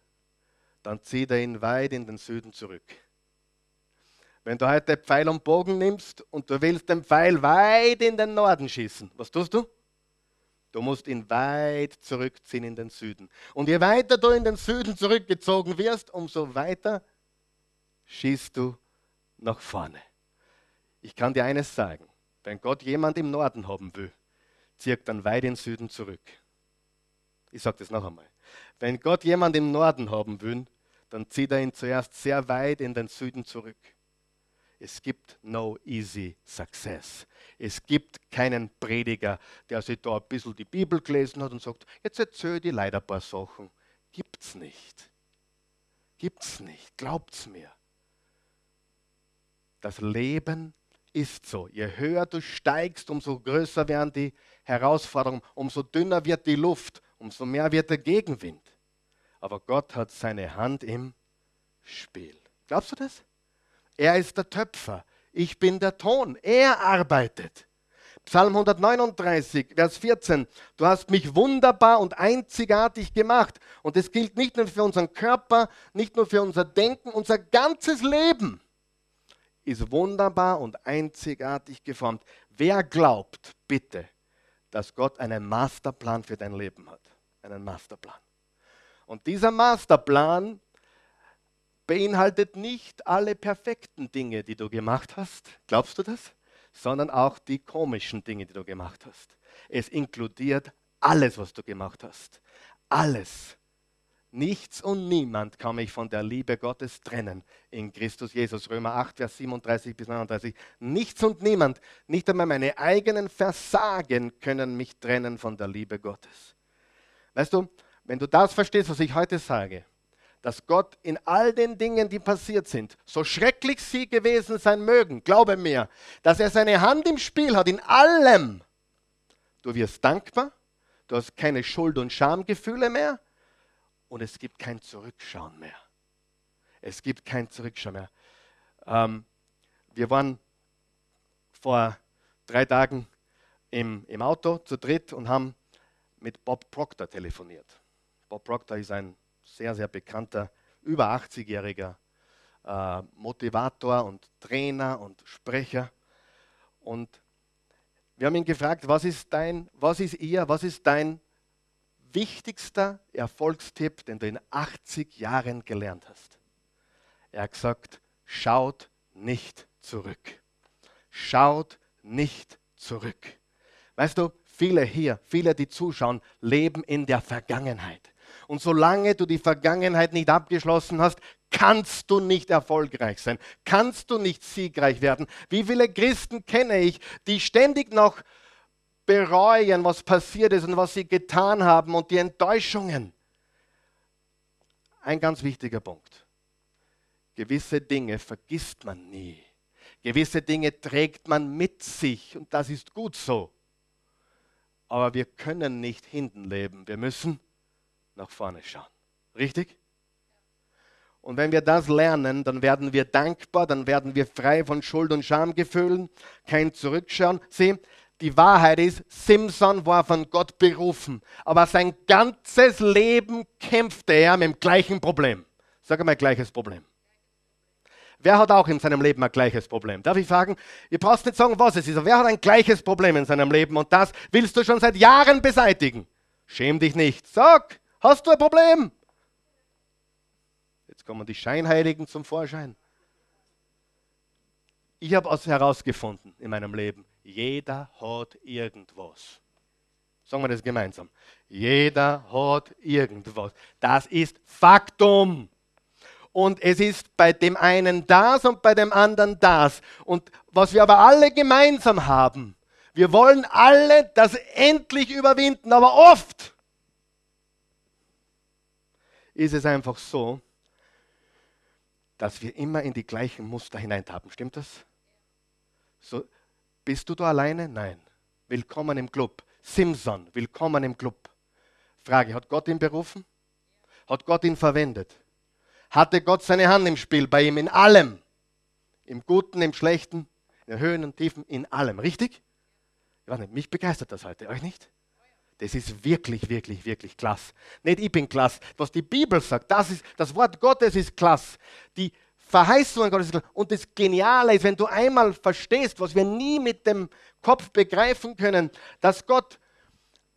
dann zieht er ihn weit in den Süden zurück. Wenn du heute Pfeil und Bogen nimmst und du willst den Pfeil weit in den Norden schießen, was tust du? Du musst ihn weit zurückziehen in den Süden. Und je weiter du in den Süden zurückgezogen wirst, umso weiter schießt du nach vorne. Ich kann dir eines sagen, wenn Gott jemand im Norden haben will, zieht dann weit in den Süden zurück. Ich sage das noch einmal. Wenn Gott jemand im Norden haben will, dann zieht er ihn zuerst sehr weit in den Süden zurück. Es gibt no easy success. Es gibt keinen Prediger, der sich da ein bisschen die Bibel gelesen hat und sagt, jetzt erzähl dir leider ein paar Sachen. Gibt's nicht. Gibt's nicht. Glaubt's mir. Das Leben ist so. Je höher du steigst, umso größer werden die Herausforderungen, umso dünner wird die Luft, umso mehr wird der Gegenwind. Aber Gott hat seine Hand im Spiel. Glaubst du das? Er ist der Töpfer. Ich bin der Ton. Er arbeitet. Psalm 139, Vers 14. Du hast mich wunderbar und einzigartig gemacht. Und das gilt nicht nur für unseren Körper, nicht nur für unser Denken, unser ganzes Leben ist wunderbar und einzigartig geformt. Wer glaubt, bitte, dass Gott einen Masterplan für dein Leben hat? Einen Masterplan. Und dieser Masterplan beinhaltet nicht alle perfekten Dinge, die du gemacht hast. Glaubst du das? Sondern auch die komischen Dinge, die du gemacht hast. Es inkludiert alles, was du gemacht hast. Alles. Nichts und niemand kann mich von der Liebe Gottes trennen in Christus Jesus. Römer 8, Vers 37 bis 39. Nichts und niemand, nicht einmal meine eigenen Versagen können mich trennen von der Liebe Gottes. Weißt du, wenn du das verstehst, was ich heute sage, dass Gott in all den Dingen, die passiert sind, so schrecklich sie gewesen sein mögen, glaube mir, dass er seine Hand im Spiel hat, in allem. Du wirst dankbar, du hast keine Schuld- und Schamgefühle mehr und es gibt kein Zurückschauen mehr. Es gibt kein Zurückschauen mehr. Ähm, wir waren vor drei Tagen im, im Auto zu dritt und haben mit Bob Proctor telefoniert. Bob Proctor ist ein sehr, sehr bekannter, über 80-jähriger äh, Motivator und Trainer und Sprecher. Und wir haben ihn gefragt, was ist dein, was ist ihr, was ist dein wichtigster Erfolgstipp, den du in 80 Jahren gelernt hast? Er hat gesagt, schaut nicht zurück. Schaut nicht zurück. Weißt du, viele hier, viele, die zuschauen, leben in der Vergangenheit. Und solange du die Vergangenheit nicht abgeschlossen hast, kannst du nicht erfolgreich sein, kannst du nicht siegreich werden. Wie viele Christen kenne ich, die ständig noch bereuen, was passiert ist und was sie getan haben und die Enttäuschungen. Ein ganz wichtiger Punkt. Gewisse Dinge vergisst man nie. Gewisse Dinge trägt man mit sich und das ist gut so. Aber wir können nicht hinten leben. Wir müssen nach vorne schauen. Richtig? Und wenn wir das lernen, dann werden wir dankbar, dann werden wir frei von Schuld und Schamgefühlen, kein Zurückschauen. Sieh, die Wahrheit ist, Simson war von Gott berufen, aber sein ganzes Leben kämpfte er mit dem gleichen Problem. Sag einmal gleiches Problem. Wer hat auch in seinem Leben ein gleiches Problem? Darf ich fragen? Ihr braucht nicht sagen, was es ist, aber wer hat ein gleiches Problem in seinem Leben und das willst du schon seit Jahren beseitigen? Schäm dich nicht. Sag, Hast du ein Problem? Jetzt kommen die Scheinheiligen zum Vorschein. Ich habe es herausgefunden in meinem Leben. Jeder hat irgendwas. Sagen wir das gemeinsam. Jeder hat irgendwas. Das ist Faktum. Und es ist bei dem einen das und bei dem anderen das. Und was wir aber alle gemeinsam haben, wir wollen alle das endlich überwinden, aber oft ist es einfach so, dass wir immer in die gleichen Muster hineintappen. Stimmt das? So, bist du da alleine? Nein. Willkommen im Club. Simson, willkommen im Club. Frage, hat Gott ihn berufen? Hat Gott ihn verwendet? Hatte Gott seine Hand im Spiel bei ihm in allem? Im Guten, im Schlechten, in den Höhen und Tiefen, in allem. Richtig? Ich weiß nicht, mich begeistert das heute, euch nicht? Das ist wirklich, wirklich, wirklich klasse. Nicht ich bin klasse. Was die Bibel sagt, das, ist, das Wort Gottes ist klasse. Die Verheißungen Gottes. Und das Geniale ist, wenn du einmal verstehst, was wir nie mit dem Kopf begreifen können, dass Gott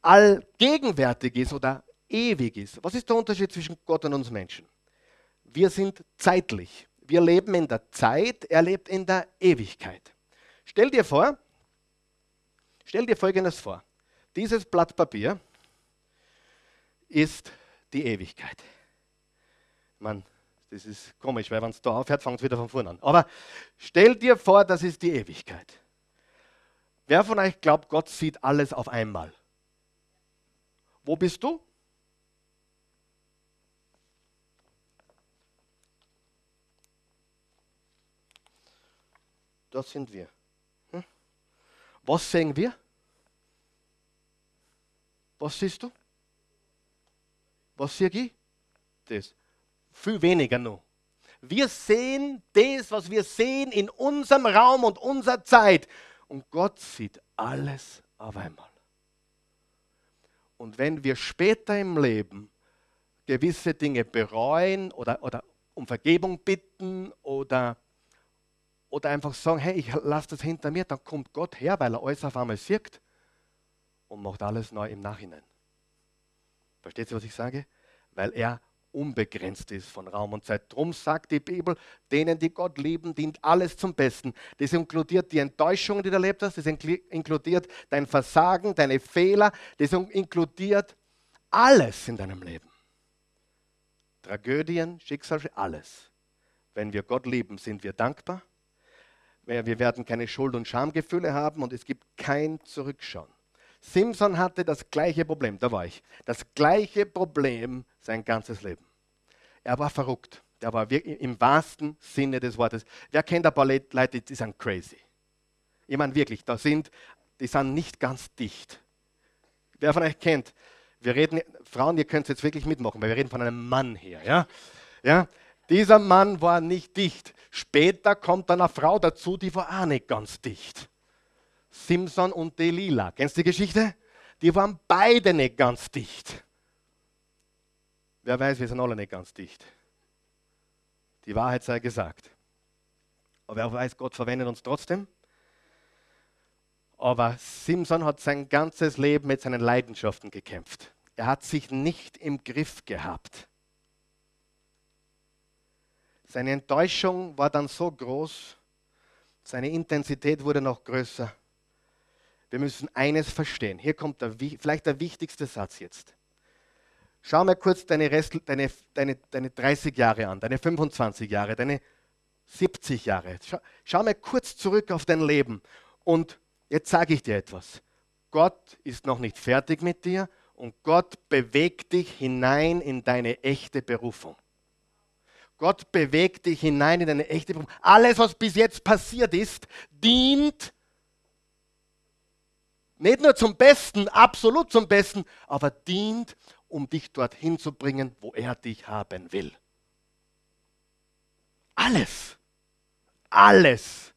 allgegenwärtig ist oder ewig ist. Was ist der Unterschied zwischen Gott und uns Menschen? Wir sind zeitlich. Wir leben in der Zeit, er lebt in der Ewigkeit. Stell dir vor, stell dir Folgendes vor. Dieses Blatt Papier ist die Ewigkeit. Man, das ist komisch, weil wenn es da aufhört, fängt es wieder von vorne an. Aber stell dir vor, das ist die Ewigkeit. Wer von euch glaubt, Gott sieht alles auf einmal? Wo bist du? Das sind wir. Hm? Was sehen wir? Was siehst du? Was sehe ich? Das. Viel weniger noch. Wir sehen das, was wir sehen in unserem Raum und unserer Zeit. Und Gott sieht alles auf einmal. Und wenn wir später im Leben gewisse Dinge bereuen oder, oder um Vergebung bitten oder, oder einfach sagen, hey, ich lasse das hinter mir, dann kommt Gott her, weil er alles auf einmal sieht und macht alles neu im Nachhinein. Versteht ihr, was ich sage? Weil er unbegrenzt ist von Raum und Zeit. Drum sagt die Bibel, denen, die Gott lieben, dient alles zum Besten. Das inkludiert die Enttäuschungen, die du erlebt hast, das inkludiert dein Versagen, deine Fehler, das inkludiert alles in deinem Leben. Tragödien, Schicksal, alles. Wenn wir Gott lieben, sind wir dankbar. Wir werden keine Schuld- und Schamgefühle haben und es gibt kein Zurückschauen. Simpson hatte das gleiche Problem, da war ich, das gleiche Problem sein ganzes Leben. Er war verrückt. Der war wirklich im wahrsten Sinne des Wortes. Wer kennt ein paar Leute, die sind crazy? Ich meine wirklich, da sind, die sind nicht ganz dicht. Wer von euch kennt, wir reden, Frauen, ihr könnt es jetzt wirklich mitmachen, weil wir reden von einem Mann hier. Ja? Ja? Dieser Mann war nicht dicht. Später kommt dann eine Frau dazu, die war auch nicht ganz dicht. Simpson und Delilah. Kennst du die Geschichte? Die waren beide nicht ganz dicht. Wer weiß, wir sind alle nicht ganz dicht. Die Wahrheit sei gesagt. Aber wer weiß, Gott verwendet uns trotzdem. Aber Simpson hat sein ganzes Leben mit seinen Leidenschaften gekämpft. Er hat sich nicht im Griff gehabt. Seine Enttäuschung war dann so groß, seine Intensität wurde noch größer. Wir müssen eines verstehen. Hier kommt der, vielleicht der wichtigste Satz jetzt. Schau mal kurz deine, Rest, deine, deine, deine 30 Jahre an, deine 25 Jahre, deine 70 Jahre. Schau, schau mal kurz zurück auf dein Leben und jetzt sage ich dir etwas. Gott ist noch nicht fertig mit dir und Gott bewegt dich hinein in deine echte Berufung. Gott bewegt dich hinein in deine echte Berufung. Alles, was bis jetzt passiert ist, dient nicht nur zum Besten, absolut zum Besten, aber dient, um dich dorthin zu bringen, wo er dich haben will. Alles. Alles.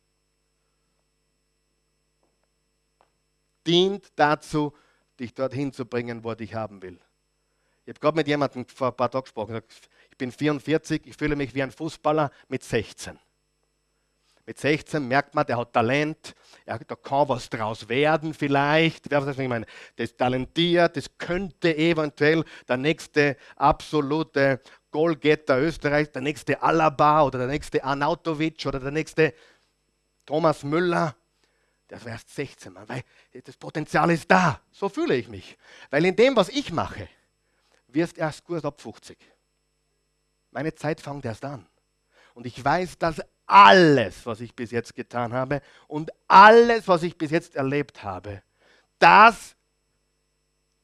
Dient dazu, dich dorthin zu bringen, wo er dich haben will. Ich habe gerade mit jemandem vor ein paar Tagen gesprochen. Ich bin 44, ich fühle mich wie ein Fußballer mit 16. Mit 16 merkt man, der hat Talent, ja, da kann was draus werden vielleicht. Ich meine? Das ist talentiert, das könnte eventuell der nächste absolute Goalgetter Österreich, der nächste Alaba oder der nächste Arnautovic oder der nächste Thomas Müller. Der war erst 16, man, weil das Potenzial ist da. So fühle ich mich. Weil in dem, was ich mache, wirst erst gut ab 50. Meine Zeit fängt erst an. Und ich weiß, dass alles, was ich bis jetzt getan habe und alles, was ich bis jetzt erlebt habe, das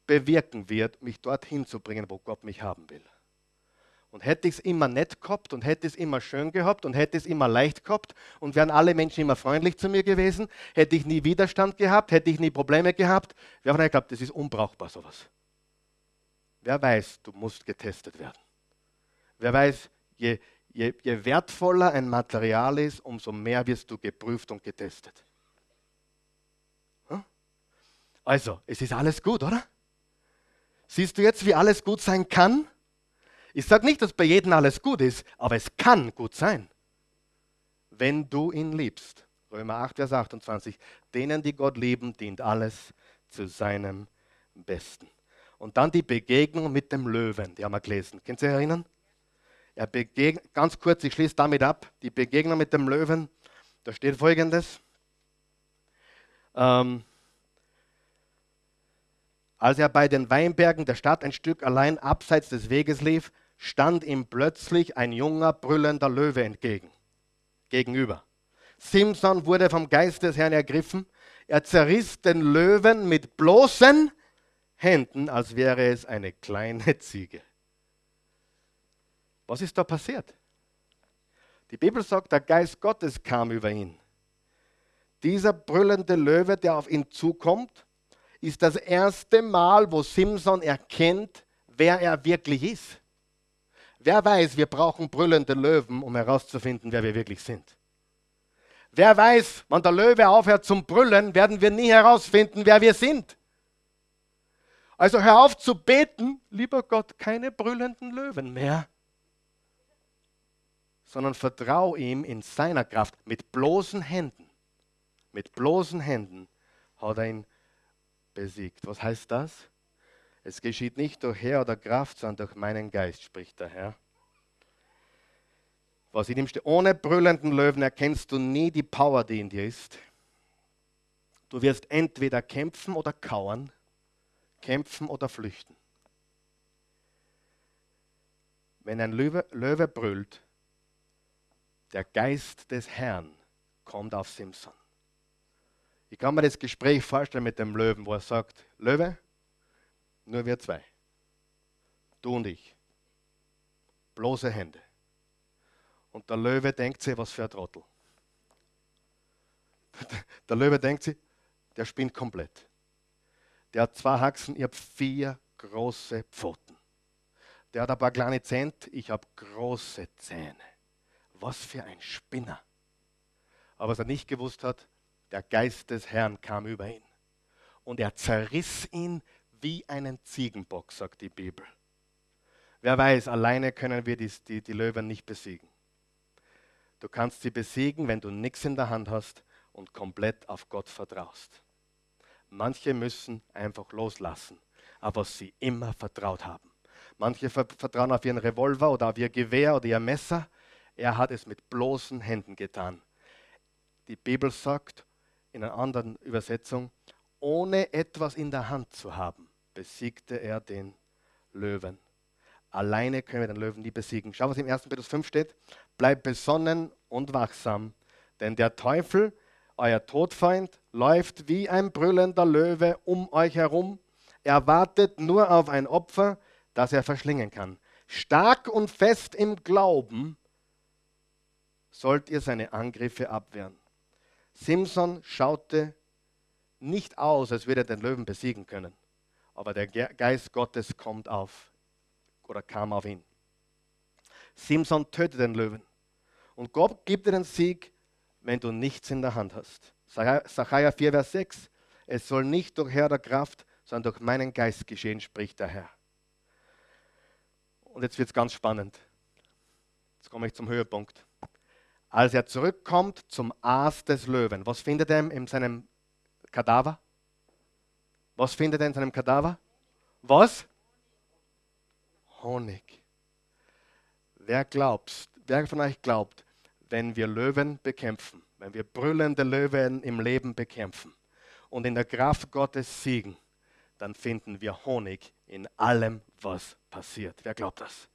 bewirken wird, mich dorthin zu bringen, wo Gott mich haben will. Und hätte ich es immer nett gehabt und hätte es immer schön gehabt und hätte es immer leicht gehabt und wären alle Menschen immer freundlich zu mir gewesen, hätte ich nie Widerstand gehabt, hätte ich nie Probleme gehabt, wer von euch glaubt, das ist unbrauchbar sowas. Wer weiß, du musst getestet werden. Wer weiß, je, je, je wertvoller ein Material ist, umso mehr wirst du geprüft und getestet. Also, es ist alles gut, oder? Siehst du jetzt, wie alles gut sein kann? Ich sage nicht, dass bei jedem alles gut ist, aber es kann gut sein, wenn du ihn liebst. Römer 8, Vers 28. Denen, die Gott lieben, dient alles zu seinem Besten. Und dann die Begegnung mit dem Löwen, die haben wir gelesen. Könnt ihr euch erinnern? Er begegnet, ganz kurz, ich schließe damit ab, die Begegnung mit dem Löwen. Da steht folgendes. Ähm, als er bei den Weinbergen der Stadt ein Stück allein abseits des Weges lief, stand ihm plötzlich ein junger, brüllender Löwe entgegen, gegenüber. Simson wurde vom Geist des Herrn ergriffen. Er zerriss den Löwen mit bloßen Händen, als wäre es eine kleine Ziege. Was ist da passiert? Die Bibel sagt, der Geist Gottes kam über ihn. Dieser brüllende Löwe, der auf ihn zukommt, ist das erste Mal, wo Simson erkennt, wer er wirklich ist. Wer weiß, wir brauchen brüllende Löwen, um herauszufinden, wer wir wirklich sind. Wer weiß, wenn der Löwe aufhört zum Brüllen, werden wir nie herausfinden, wer wir sind. Also hör auf zu beten, lieber Gott, keine brüllenden Löwen mehr sondern vertrau ihm in seiner Kraft. Mit bloßen Händen, mit bloßen Händen hat er ihn besiegt. Was heißt das? Es geschieht nicht durch Herr oder Kraft, sondern durch meinen Geist, spricht der Herr. Was in ihm ohne brüllenden Löwen erkennst du nie die Power, die in dir ist. Du wirst entweder kämpfen oder kauern, kämpfen oder flüchten. wenn ein Löwe, Löwe brüllt, der Geist des Herrn kommt auf Simson. Ich kann mir das Gespräch vorstellen mit dem Löwen, wo er sagt, Löwe, nur wir zwei. Du und ich. Bloße Hände. Und der Löwe denkt sich, was für ein Trottel. Der Löwe denkt sich, der spinnt komplett. Der hat zwei Haxen, ich habe vier große Pfoten. Der hat ein paar kleine Zähne, ich habe große Zähne. Was für ein Spinner. Aber was er nicht gewusst hat, der Geist des Herrn kam über ihn. Und er zerriss ihn wie einen Ziegenbock, sagt die Bibel. Wer weiß, alleine können wir die, die, die Löwen nicht besiegen. Du kannst sie besiegen, wenn du nichts in der Hand hast und komplett auf Gott vertraust. Manche müssen einfach loslassen, aber sie immer vertraut haben. Manche vertrauen auf ihren Revolver oder auf ihr Gewehr oder ihr Messer. Er hat es mit bloßen Händen getan. Die Bibel sagt in einer anderen Übersetzung, ohne etwas in der Hand zu haben, besiegte er den Löwen. Alleine können wir den Löwen nie besiegen. Schau, was im 1. Petrus 5 steht. Bleibt besonnen und wachsam, denn der Teufel euer Todfeind läuft wie ein brüllender Löwe um euch herum. Er wartet nur auf ein Opfer, das er verschlingen kann. Stark und fest im Glauben sollt ihr seine Angriffe abwehren. Simson schaute nicht aus, als würde er den Löwen besiegen können, aber der Geist Gottes kommt auf oder kam auf ihn. Simson tötet den Löwen und Gott gibt dir den Sieg wenn du nichts in der Hand hast. Sacharja 4, Vers 6. Es soll nicht durch Herr der Kraft, sondern durch meinen Geist geschehen, spricht der Herr. Und jetzt wird es ganz spannend. Jetzt komme ich zum Höhepunkt. Als er zurückkommt zum Aas des Löwen, was findet er in seinem Kadaver? Was findet er in seinem Kadaver? Was? Honig. Wer glaubt, wer von euch glaubt, wenn wir Löwen bekämpfen, wenn wir brüllende Löwen im Leben bekämpfen und in der Kraft Gottes siegen, dann finden wir Honig in allem, was passiert. Wer glaubt das?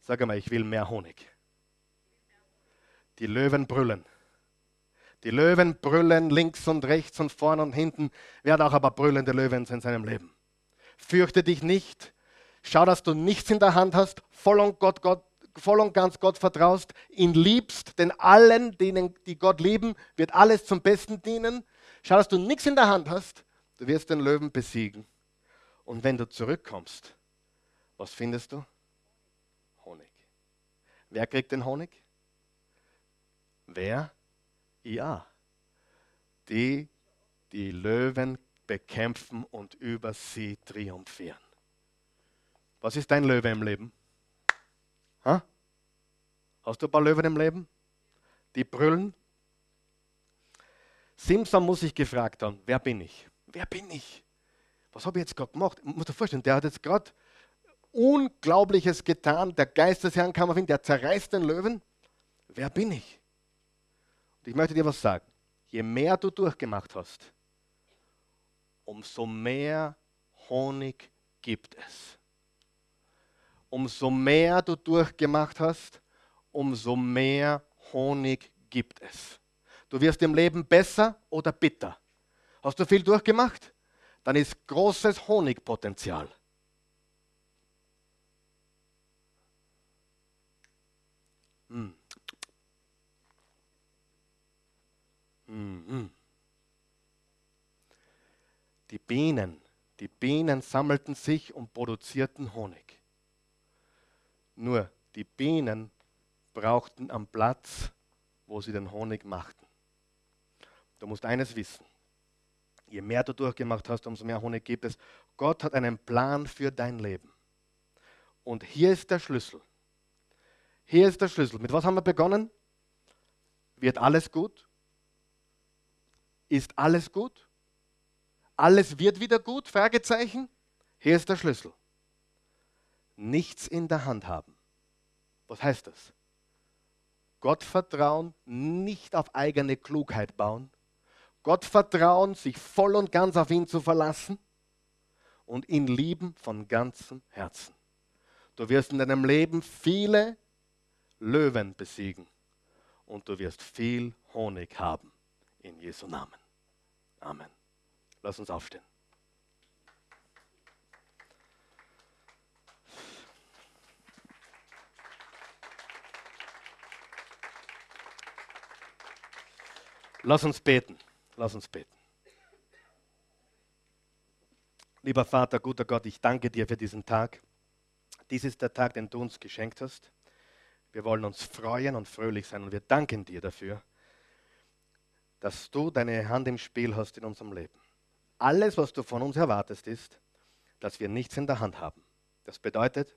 Sag einmal, ich will mehr Honig. Die Löwen brüllen. Die Löwen brüllen links und rechts und vorne und hinten. Wer hat auch aber brüllende Löwen in seinem Leben? Fürchte dich nicht. Schau, dass du nichts in der Hand hast. Voll und Gott, Gott, voll und ganz Gott vertraust, ihn liebst, denn allen, denen, die Gott lieben, wird alles zum Besten dienen. Schau, dass du nichts in der Hand hast, du wirst den Löwen besiegen. Und wenn du zurückkommst, was findest du? Honig. Wer kriegt den Honig? Wer? Ja. Die, die Löwen bekämpfen und über sie triumphieren. Was ist dein Löwe im Leben? Ha? Hast du ein paar Löwen im Leben? Die brüllen? Simson muss sich gefragt haben, wer bin ich? Wer bin ich? Was habe ich jetzt gerade gemacht? Ich muss dir vorstellen, der hat jetzt gerade Unglaubliches getan. Der Geist des Herrn kam auf ihn, der zerreißt den Löwen. Wer bin ich? Ich möchte dir was sagen. Je mehr du durchgemacht hast, umso mehr Honig gibt es umso mehr du durchgemacht hast, umso mehr Honig gibt es. Du wirst im Leben besser oder bitter. Hast du viel durchgemacht? Dann ist großes Honigpotenzial. Die Bienen, die Bienen sammelten sich und produzierten Honig. Nur die Bienen brauchten am Platz, wo sie den Honig machten. Du musst eines wissen. Je mehr du durchgemacht hast, umso mehr Honig gibt es. Gott hat einen Plan für dein Leben. Und hier ist der Schlüssel. Hier ist der Schlüssel. Mit was haben wir begonnen? Wird alles gut? Ist alles gut? Alles wird wieder gut? Fragezeichen. Hier ist der Schlüssel nichts in der Hand haben. Was heißt das? Gott vertrauen, nicht auf eigene Klugheit bauen. Gott vertrauen, sich voll und ganz auf ihn zu verlassen und ihn lieben von ganzem Herzen. Du wirst in deinem Leben viele Löwen besiegen und du wirst viel Honig haben. In Jesu Namen. Amen. Lass uns aufstehen. Lass uns beten. Lass uns beten. Lieber Vater, guter Gott, ich danke dir für diesen Tag. Dies ist der Tag, den du uns geschenkt hast. Wir wollen uns freuen und fröhlich sein und wir danken dir dafür, dass du deine Hand im Spiel hast in unserem Leben. Alles, was du von uns erwartest, ist, dass wir nichts in der Hand haben. Das bedeutet,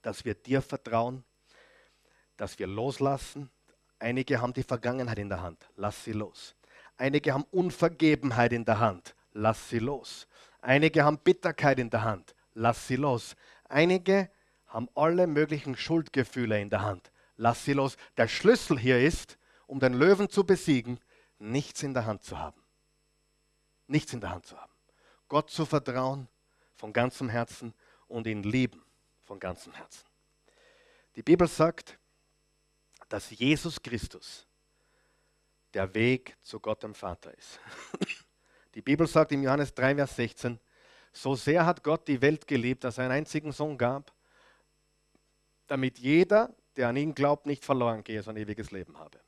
dass wir dir vertrauen, dass wir loslassen, Einige haben die Vergangenheit in der Hand, lass sie los. Einige haben Unvergebenheit in der Hand, lass sie los. Einige haben Bitterkeit in der Hand, lass sie los. Einige haben alle möglichen Schuldgefühle in der Hand, lass sie los. Der Schlüssel hier ist, um den Löwen zu besiegen, nichts in der Hand zu haben. Nichts in der Hand zu haben. Gott zu vertrauen von ganzem Herzen und ihn lieben von ganzem Herzen. Die Bibel sagt, dass Jesus Christus der Weg zu Gott dem Vater ist. Die Bibel sagt im Johannes 3, Vers 16, so sehr hat Gott die Welt geliebt, dass er einen einzigen Sohn gab, damit jeder, der an ihn glaubt, nicht verloren gehe, sondern ewiges Leben habe.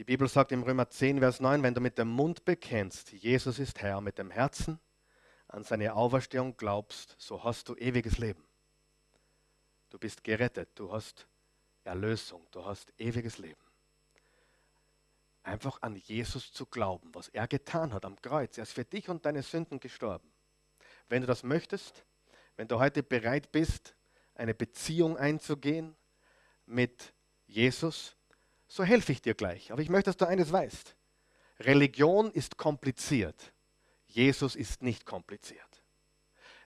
Die Bibel sagt im Römer 10, Vers 9, wenn du mit dem Mund bekennst, Jesus ist Herr, mit dem Herzen an seine Auferstehung glaubst, so hast du ewiges Leben. Du bist gerettet, du hast Erlösung, du hast ewiges Leben. Einfach an Jesus zu glauben, was er getan hat am Kreuz. Er ist für dich und deine Sünden gestorben. Wenn du das möchtest, wenn du heute bereit bist, eine Beziehung einzugehen mit Jesus, so helfe ich dir gleich. Aber ich möchte, dass du eines weißt. Religion ist kompliziert. Jesus ist nicht kompliziert.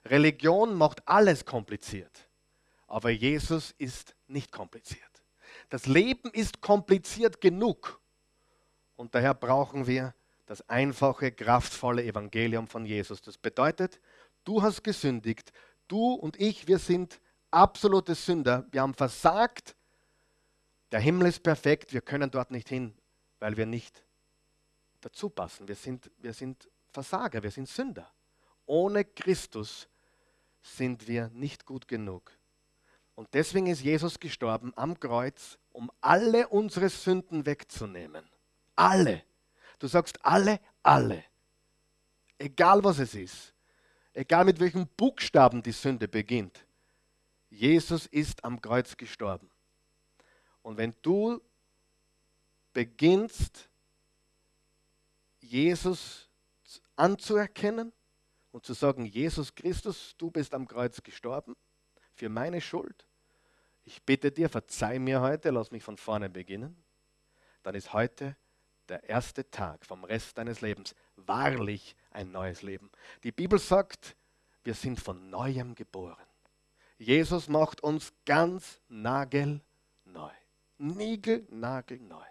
Religion macht alles kompliziert. Aber Jesus ist nicht kompliziert. Das Leben ist kompliziert genug. Und daher brauchen wir das einfache, kraftvolle Evangelium von Jesus. Das bedeutet, du hast gesündigt, du und ich, wir sind absolute Sünder. Wir haben versagt. Der Himmel ist perfekt, wir können dort nicht hin, weil wir nicht dazu passen. Wir sind, wir sind Versager, wir sind Sünder. Ohne Christus sind wir nicht gut genug. Und deswegen ist Jesus gestorben am Kreuz, um alle unsere Sünden wegzunehmen. Alle. Du sagst alle, alle. Egal was es ist. Egal mit welchem Buchstaben die Sünde beginnt. Jesus ist am Kreuz gestorben. Und wenn du beginnst, Jesus anzuerkennen und zu sagen, Jesus Christus, du bist am Kreuz gestorben, für meine Schuld. Ich bitte dir, verzeih mir heute, lass mich von vorne beginnen. Dann ist heute der erste Tag vom Rest deines Lebens wahrlich ein neues Leben. Die Bibel sagt, wir sind von neuem geboren. Jesus macht uns ganz nagelneu. Nigel, nagelneu.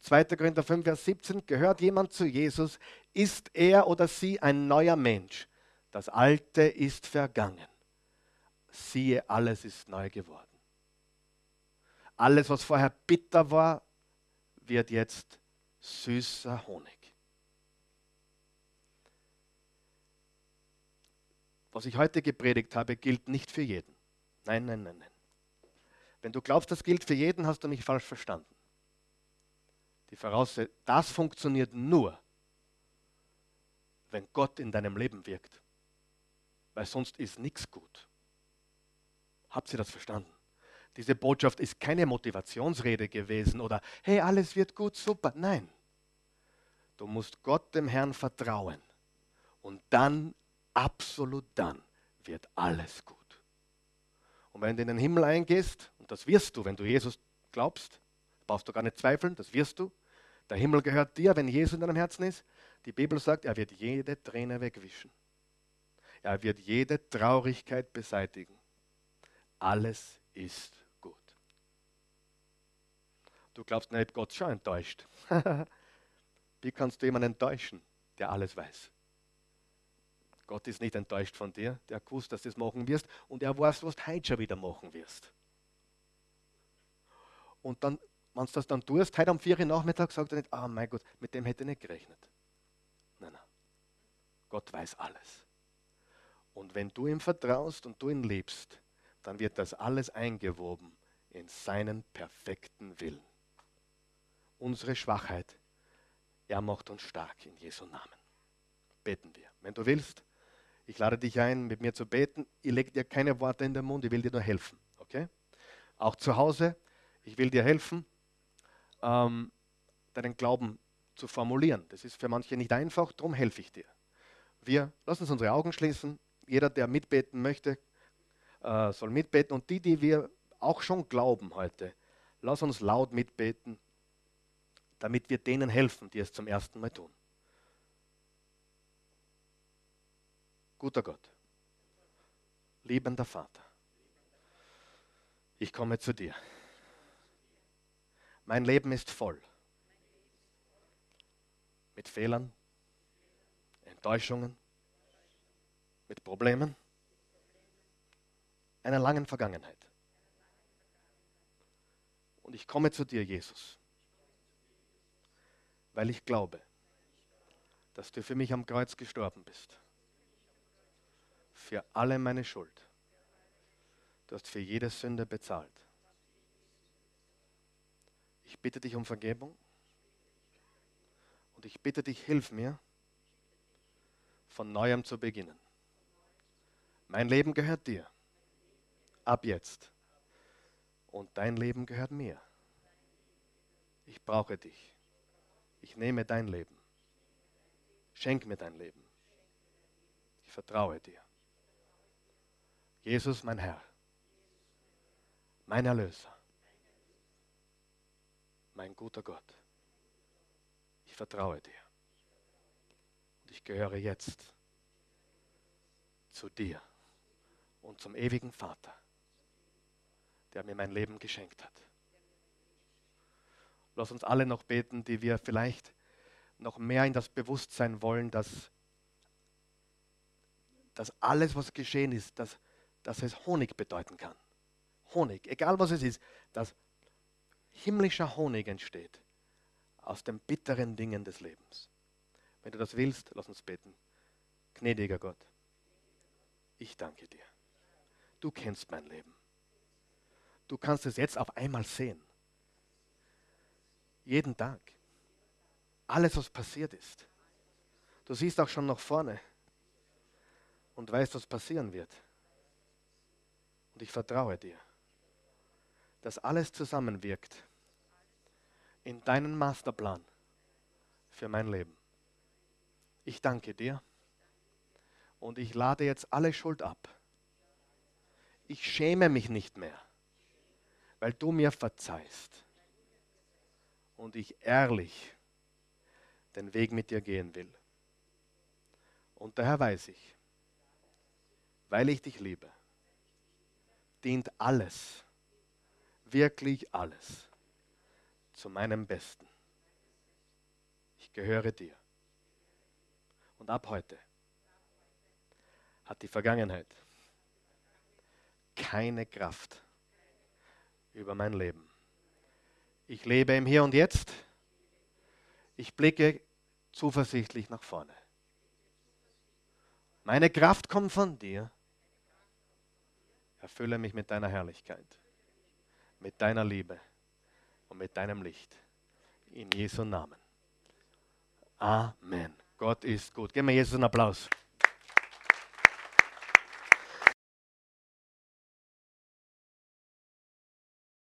2. Korinther 5, Vers 17, gehört jemand zu Jesus, ist er oder sie ein neuer Mensch. Das Alte ist vergangen siehe, alles ist neu geworden. Alles, was vorher bitter war, wird jetzt süßer Honig. Was ich heute gepredigt habe, gilt nicht für jeden. Nein, nein, nein, nein. Wenn du glaubst, das gilt für jeden, hast du mich falsch verstanden. Die Voraussetzung, das funktioniert nur, wenn Gott in deinem Leben wirkt. Weil sonst ist nichts gut. Habt ihr das verstanden? Diese Botschaft ist keine Motivationsrede gewesen oder hey, alles wird gut, super. Nein. Du musst Gott dem Herrn vertrauen. Und dann, absolut dann, wird alles gut. Und wenn du in den Himmel eingehst, und das wirst du, wenn du Jesus glaubst, brauchst du gar nicht zweifeln, das wirst du. Der Himmel gehört dir, wenn Jesus in deinem Herzen ist. Die Bibel sagt, er wird jede Träne wegwischen. Er wird jede Traurigkeit beseitigen alles ist gut. Du glaubst nicht, Gott schon enttäuscht. Wie kannst du jemanden enttäuschen, der alles weiß? Gott ist nicht enttäuscht von dir. Der hat dass du das machen wirst. Und er weiß, was du heute schon wieder machen wirst. Und dann, wenn du das dann tust, heute am 4 Uhr Nachmittag sagt er nicht, ah oh mein Gott, mit dem hätte ich nicht gerechnet. Nein, nein. Gott weiß alles. Und wenn du ihm vertraust und du ihn liebst, dann wird das alles eingewoben in seinen perfekten Willen. Unsere Schwachheit, er macht uns stark in Jesu Namen. Beten wir. Wenn du willst, ich lade dich ein, mit mir zu beten. Ich lege dir keine Worte in den Mund, ich will dir nur helfen. Okay? Auch zu Hause, ich will dir helfen, ähm, deinen Glauben zu formulieren. Das ist für manche nicht einfach, darum helfe ich dir. Wir lassen uns unsere Augen schließen. Jeder, der mitbeten möchte, äh, soll mitbeten. Und die, die wir auch schon glauben heute, lass uns laut mitbeten, damit wir denen helfen, die es zum ersten Mal tun. Guter Gott, liebender Vater, ich komme zu dir. Mein Leben ist voll mit Fehlern, Enttäuschungen, mit Problemen, einer langen Vergangenheit. Und ich komme zu dir, Jesus, weil ich glaube, dass du für mich am Kreuz gestorben bist. Für alle meine Schuld. Du hast für jede Sünde bezahlt. Ich bitte dich um Vergebung und ich bitte dich, hilf mir, von neuem zu beginnen. Mein Leben gehört dir. Ab jetzt. Und dein Leben gehört mir. Ich brauche dich. Ich nehme dein Leben. Schenk mir dein Leben. Ich vertraue dir. Jesus, mein Herr, mein Erlöser, mein guter Gott. Ich vertraue dir. Und ich gehöre jetzt zu dir und zum ewigen Vater, der mir mein Leben geschenkt hat. Lass uns alle noch beten, die wir vielleicht noch mehr in das Bewusstsein wollen, dass, dass alles, was geschehen ist, dass, dass es Honig bedeuten kann. Honig, egal was es ist, dass himmlischer Honig entsteht aus den bitteren Dingen des Lebens. Wenn du das willst, lass uns beten. Gnädiger Gott, ich danke dir. Du kennst mein Leben. Du kannst es jetzt auf einmal sehen. Jeden Tag. Alles, was passiert ist. Du siehst auch schon nach vorne und weißt, was passieren wird. Und ich vertraue dir, dass alles zusammenwirkt in deinen Masterplan für mein Leben. Ich danke dir und ich lade jetzt alle Schuld ab. Ich schäme mich nicht mehr, weil du mir verzeihst und ich ehrlich den Weg mit dir gehen will. Und daher weiß ich, weil ich dich liebe, dient alles, wirklich alles zu meinem Besten. Ich gehöre dir. Und ab heute hat die Vergangenheit keine Kraft über mein Leben. Ich lebe im Hier und Jetzt. Ich blicke zuversichtlich nach vorne. Meine Kraft kommt von dir. Erfülle mich mit deiner Herrlichkeit, mit deiner Liebe und mit deinem Licht. In Jesu Namen. Amen. Gott ist gut. Gib mir Jesus einen Applaus.